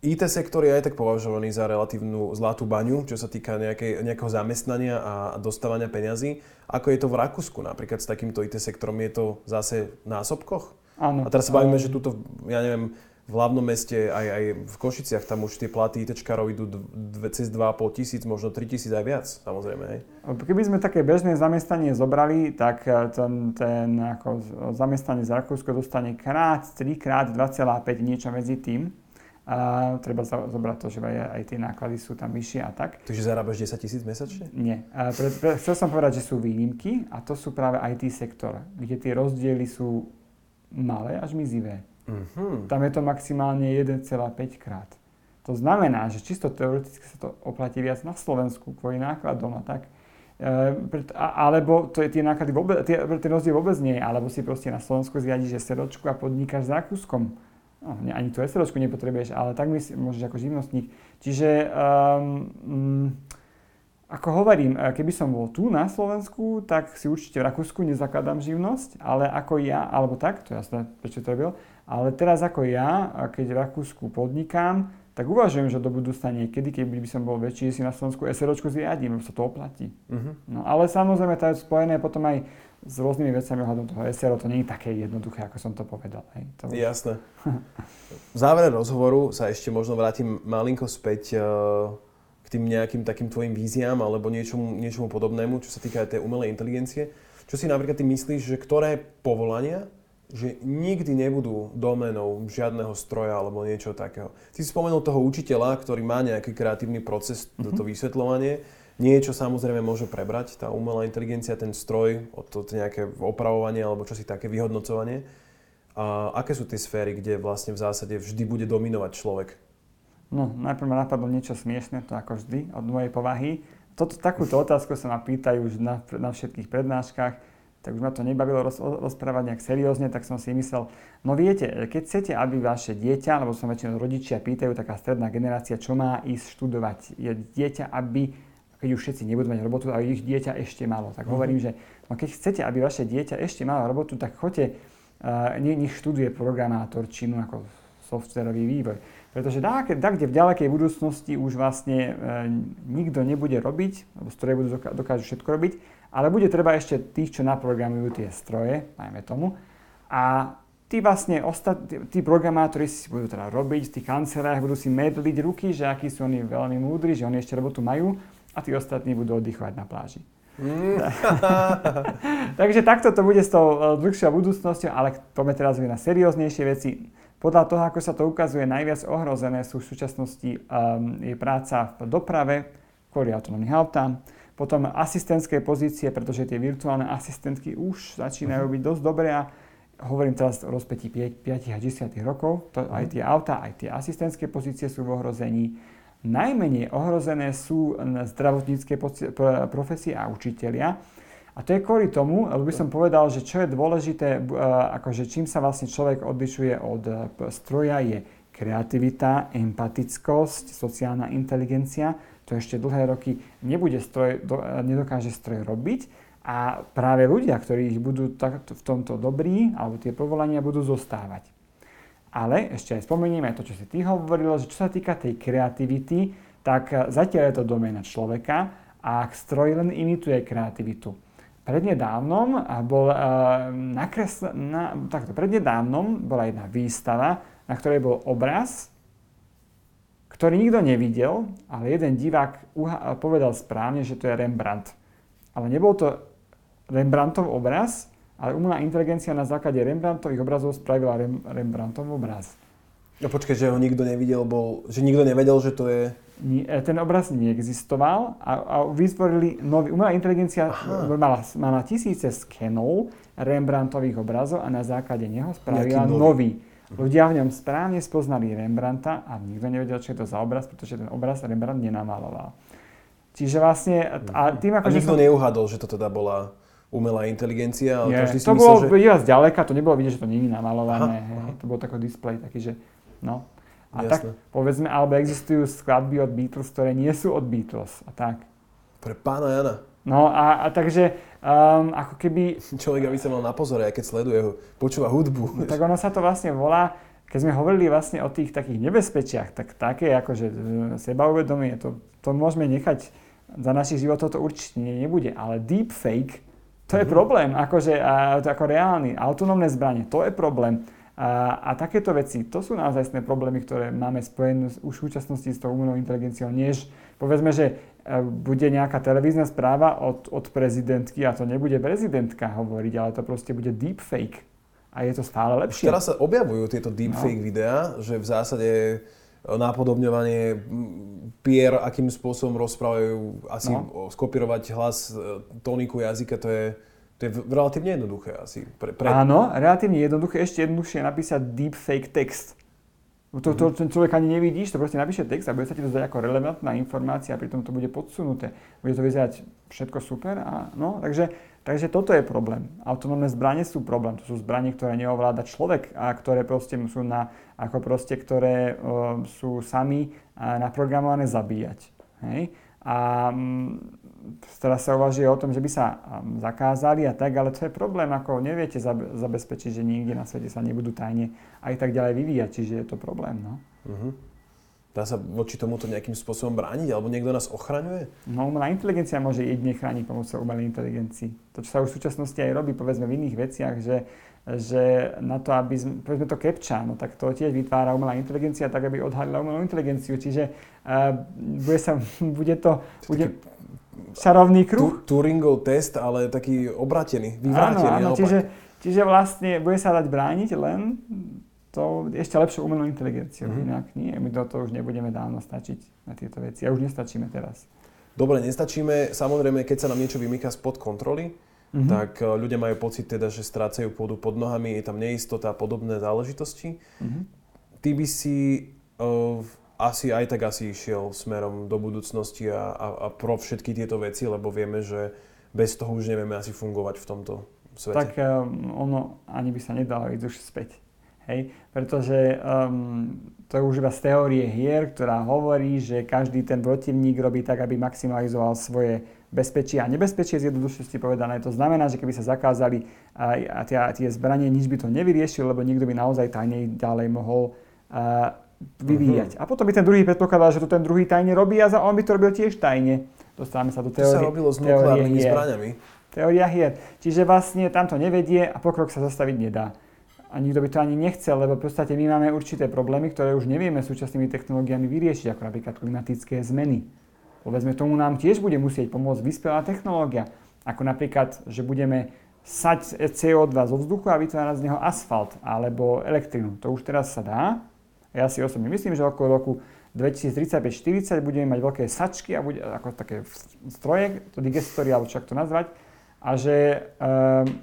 A: IT sektor je aj tak považovaný za relatívnu zlatú baňu, čo sa týka nejakej, nejakého zamestnania a dostávania peňazí. Ako je to v Rakúsku napríklad s takýmto IT sektorom? Je to zase v násobkoch?
B: Áno.
A: A teraz sa bavíme, že tuto, ja neviem, v hlavnom meste, aj, aj v Košiciach, tam už tie platy ITčkárov idú dve, cez 2,5 tisíc, možno 3 tisíc aj viac, samozrejme. Hej.
B: Keby sme také bežné zamestnanie zobrali, tak eh, ten, ten ako zamestnanie z Rakúsko dostane krát, 3 krát 2,5 niečo medzi tým. A treba zobrať to, že aj, aj tie náklady sú tam vyššie a tak.
A: Takže zarábaš 10 tisíc mesačne?
B: Nie. A pre, pre, chcel som povedať, že sú výnimky a to sú práve IT sektor, kde tie rozdiely sú malé až mizivé. Uh-huh. Tam je to maximálne 1,5 krát. To znamená, že čisto teoreticky sa to oplatí viac na Slovensku kvôli nákladom a tak. E, alebo to je tie náklady vôbec, tie, ten rozdiel vôbec nie je, alebo si proste na Slovensku zriadiš SROčku a podnikáš s Rakúskom. No, ani tú SROčku nepotrebuješ, ale tak si, môžeš ako živnostník. Čiže um, ako hovorím, e, keby som bol tu na Slovensku, tak si určite v Rakúsku nezakladám živnosť, ale ako ja, alebo tak, to jasné, prečo to robil, ale teraz ako ja, keď v Rakúsku podnikám, tak uvažujem, že do budúcna niekedy, keď by som bol väčší, si na Slovensku SROčku zriadím, lebo sa to oplatí. Uh-huh. No ale samozrejme to je spojené potom aj s rôznymi vecami ohľadom toho SRO, to nie je také jednoduché, ako som to povedal. Hej. To
A: už... Jasné. v závere rozhovoru sa ešte možno vrátim malinko späť uh, k tým nejakým takým tvojim víziám alebo niečomu, niečomu podobnému, čo sa týka tej umelej inteligencie. Čo si napríklad ty myslíš, že ktoré povolania že nikdy nebudú domenou žiadneho stroja alebo niečo takého. Ty si spomenul toho učiteľa, ktorý má nejaký kreatívny proces, mm-hmm. toto vysvetľovanie. Niečo samozrejme môže prebrať, tá umelá inteligencia, ten stroj, to nejaké opravovanie alebo čosi také, vyhodnocovanie. A aké sú tie sféry, kde vlastne v zásade vždy bude dominovať človek?
B: No, najprv ma napadlo niečo smiešne, to ako vždy, od mojej povahy. Toto, takúto otázku sa ma pýtajú už na, na všetkých prednáškach tak už ma to nebavilo roz, rozprávať nejak seriózne, tak som si myslel, no viete, keď chcete, aby vaše dieťa, lebo som väčšinou rodičia pýtajú, taká stredná generácia, čo má ísť študovať, je dieťa, aby, keď už všetci nebudú mať robotu, ale ich dieťa ešte malo. Tak mm-hmm. hovorím, že no keď chcete, aby vaše dieťa ešte malo robotu, tak choďte, uh, nech študuje programátor činu ako softwarový vývoj. Pretože dá, dá, kde v ďalekej budúcnosti už vlastne e, nikto nebude robiť, lebo stroje budú dokážu všetko robiť, ale bude treba ešte tých, čo naprogramujú tie stroje, najmä tomu. A tí vlastne ostat, tí programátori si budú teda robiť v tých kanceláriách, budú si medliť ruky, že akí sú oni veľmi múdri, že oni ešte robotu majú a tí ostatní budú oddychovať na pláži. Mm. Takže takto to bude s tou e, dlhšou budúcnosťou, ale poďme teraz na serióznejšie veci. Podľa toho, ako sa to ukazuje, najviac ohrozené sú v súčasnosti um, je práca v doprave kvôli autonómnych autám, potom asistentské pozície, pretože tie virtuálne asistentky už začínajú mhm. byť dosť dobré a hovorím teraz o rozpetí 5, 5 a 10 rokov, to, aj mhm. tie auta, aj tie asistentské pozície sú v ohrození. Najmenej ohrozené sú zdravotnícke profesie a učitelia. A to je kvôli tomu, lebo by som povedal, že čo je dôležité, akože čím sa vlastne človek odlišuje od stroja, je kreativita, empatickosť, sociálna inteligencia to ešte dlhé roky nebude stroj, do, nedokáže stroj robiť a práve ľudia, ktorí ich budú tak, v tomto dobrí, alebo tie povolania budú zostávať. Ale ešte aj spomenieme aj to, čo si ty hovoril, že čo sa týka tej kreativity, tak zatiaľ je to doména človeka a stroj len imituje kreativitu. Prednedávnom bol uh, nakresl, na, takto, prednedávnom bola jedna výstava, na ktorej bol obraz ktorý nikto nevidel, ale jeden divák povedal správne, že to je Rembrandt. Ale nebol to Rembrandtov obraz, ale umelá inteligencia na základe Rembrandtových obrazov spravila Rem, Rembrandtov obraz.
A: No počkaj, že ho nikto nevidel, bol, že nikto nevedel, že to je...
B: Nie, ten obraz neexistoval a, a vytvorili nový... Umelá inteligencia mala, mala tisíce skenov Rembrandtových obrazov a na základe neho spravila nový. nový Ľudia v ňom správne spoznali Rembrandta a nikto nevedel, čo je to za obraz, pretože ten obraz Rembrandt nenamaloval. Čiže vlastne...
A: A, tým, ako, a nikto som... neuhadol, že to teda bola umelá inteligencia, ale Nie, každý si
B: to myslel, bolo že... zďaleka, to nebolo vidieť, že to nie je namalované. Aha, aha. To bol taký displej, taký, že no. A Jasne. tak povedzme, alebo existujú skladby od Beatles, ktoré nie sú od Beatles a tak.
A: Pre pána Jana.
B: No a, a takže um, ako keby...
A: Človek, aby sa mal na pozore, aj keď sleduje ho, počúva hudbu.
B: No, tak ono sa to vlastne volá, keď sme hovorili vlastne o tých takých nebezpečiach, tak také akože e, sebauvedomie, to, to môžeme nechať za našich životov, to určite nebude, ale deepfake, to je mm-hmm. problém, akože a, to ako reálny, autonómne zbranie, to je problém. A, a takéto veci, to sú naozaj problémy, ktoré máme spojené už v súčasnosti s tou umelou inteligenciou, než povedzme, že bude nejaká televízna správa od, od prezidentky a to nebude prezidentka hovoriť, ale to proste bude deepfake. A je to stále lepšie.
A: Teraz sa objavujú tieto deepfake no. videá, že v zásade nápodobňovanie Pierre, akým spôsobom rozprávajú, asi no. skopírovať hlas, e, tóniku jazyka, to je to je relatívne jednoduché asi.
B: Pre, pre... Áno, relatívne jednoduché. Ešte jednoduchšie je napísať deepfake text. To, to, ten človek ani nevidíš, to proste napíše text a bude sa ti to zdať ako relevantná informácia a pritom to bude podsunuté. Bude to vyzerať všetko super a no, takže, takže toto je problém. Autonómne zbranie sú problém. To sú zbranie, ktoré neovláda človek a ktoré proste sú na, ako proste, ktoré uh, sú sami naprogramované zabíjať. Hej? A um, teraz sa uvažuje o tom, že by sa um, zakázali a tak, ale to je problém, ako neviete zabezpečiť, že niekde na svete sa nebudú tajne aj tak ďalej vyvíjať, čiže je to problém. No. Uh-huh.
A: Dá sa voči tomuto nejakým spôsobom brániť? Alebo niekto nás ochraňuje?
B: No, umelá inteligencia môže jedine chrániť pomocou umelej inteligencii. To, čo sa už v súčasnosti aj robí, povedzme v iných veciach, že, že na to, aby sme, povedzme to captcha, no tak to tiež vytvára umelá inteligencia tak, aby odhalila umelú inteligenciu. Čiže uh, bude, sa, bude to... Bude, čarovný kruh.
A: Turingov test, ale taký obratený, vyvrátený.
B: Áno, áno, čiže, čiže vlastne bude sa dať brániť len to ešte lepšou umelou inteligenciou. Mm-hmm. Inak nie, my do toho už nebudeme dávno stačiť na tieto veci. A už nestačíme teraz.
A: Dobre, nestačíme. Samozrejme, keď sa nám niečo vymýka spod kontroly, mm-hmm. tak e, ľudia majú pocit teda, že strácajú pôdu pod nohami, je tam neistota a podobné záležitosti. Mm-hmm. Ty by si uh, asi aj tak asi išiel smerom do budúcnosti a, a, a pro všetky tieto veci, lebo vieme, že bez toho už nevieme asi fungovať v tomto svete.
B: Tak um, ono ani by sa nedalo ísť už späť. Hej? Pretože um, to je už iba z teórie hier, ktorá hovorí, že každý ten protivník robí tak, aby maximalizoval svoje bezpečie a nebezpečie z jednoduchosti povedané. To znamená, že keby sa zakázali a, a tie, tie zbranie, nič by to nevyriešil, lebo nikto by naozaj tajne ďalej mohol uh, vyvíjať. Uh-huh. A potom by ten druhý predpokladal, že to ten druhý tajne robí a on by to robil tiež tajne. Dostávame sa do teórie.
A: To sa robilo s nukleárnymi zbraniami.
B: Teória hier. Čiže vlastne tam to nevedie a pokrok sa zastaviť nedá a nikto by to ani nechcel, lebo v podstate my máme určité problémy, ktoré už nevieme súčasnými technológiami vyriešiť, ako napríklad klimatické zmeny. Povedzme, tomu nám tiež bude musieť pomôcť vyspelá technológia, ako napríklad, že budeme sať CO2 zo vzduchu a vytvárať z neho asfalt alebo elektrinu. To už teraz sa dá. Ja si osobne myslím, že okolo roku 2035-40 budeme mať veľké sačky a bude, ako také stroje, to digestory, alebo čo to nazvať, a že e,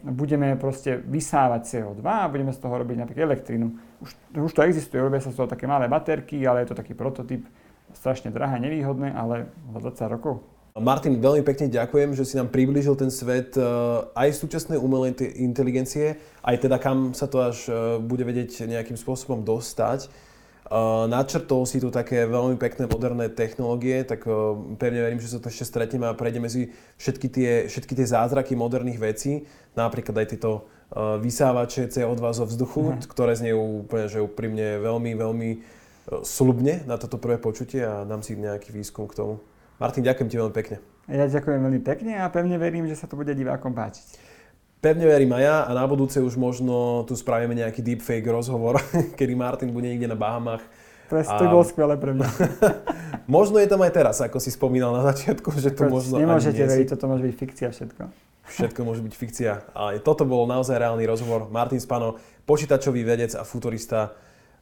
B: budeme proste vysávať CO2 a budeme z toho robiť napríklad elektrínu. Už, už to existuje, robia sa z toho také malé baterky, ale je to taký prototyp, strašne drahé, nevýhodné, ale za 20 rokov.
A: Martin, veľmi pekne ďakujem, že si nám priblížil ten svet uh, aj súčasnej umelej inteligencie, aj teda kam sa to až uh, bude vedieť nejakým spôsobom dostať. Uh, načrtol si tu také veľmi pekné moderné technológie, tak uh, pevne verím, že sa to ešte stretneme a prejdeme si všetky tie, všetky tie zázraky moderných vecí, napríklad aj tieto uh, vysávače CO2 zo vzduchu, uh-huh. ktoré znejú úplne, že úprimne veľmi, veľmi slubne na toto prvé počutie a dám si nejaký výskum k tomu. Martin, ďakujem ti veľmi pekne.
B: Ja ďakujem veľmi pekne a pevne verím, že sa to bude divákom páčiť.
A: Pevne verím aj ja a na budúce už možno tu spravíme nejaký deepfake rozhovor, kedy Martin bude niekde na Bahamach.
B: Presne, a... to bolo skvelé pre mňa.
A: možno je tam aj teraz, ako si spomínal na začiatku, že to možno
B: Nemôžete veriť, toto môže byť fikcia všetko.
A: Všetko môže byť fikcia, ale toto bol naozaj reálny rozhovor. Martin Spano, počítačový vedec a futurista,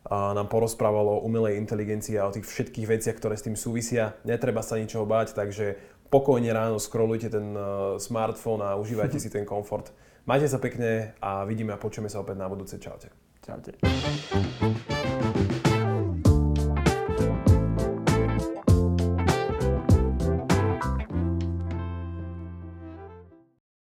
A: a nám porozprával o umelej inteligencii a o tých všetkých veciach, ktoré s tým súvisia. Netreba sa ničoho báť, takže pokojne ráno scrollujte ten uh, smartfón a užívajte si ten komfort. Majte sa pekne a vidíme a počujeme sa opäť na budúce. Čaute.
B: Čaute.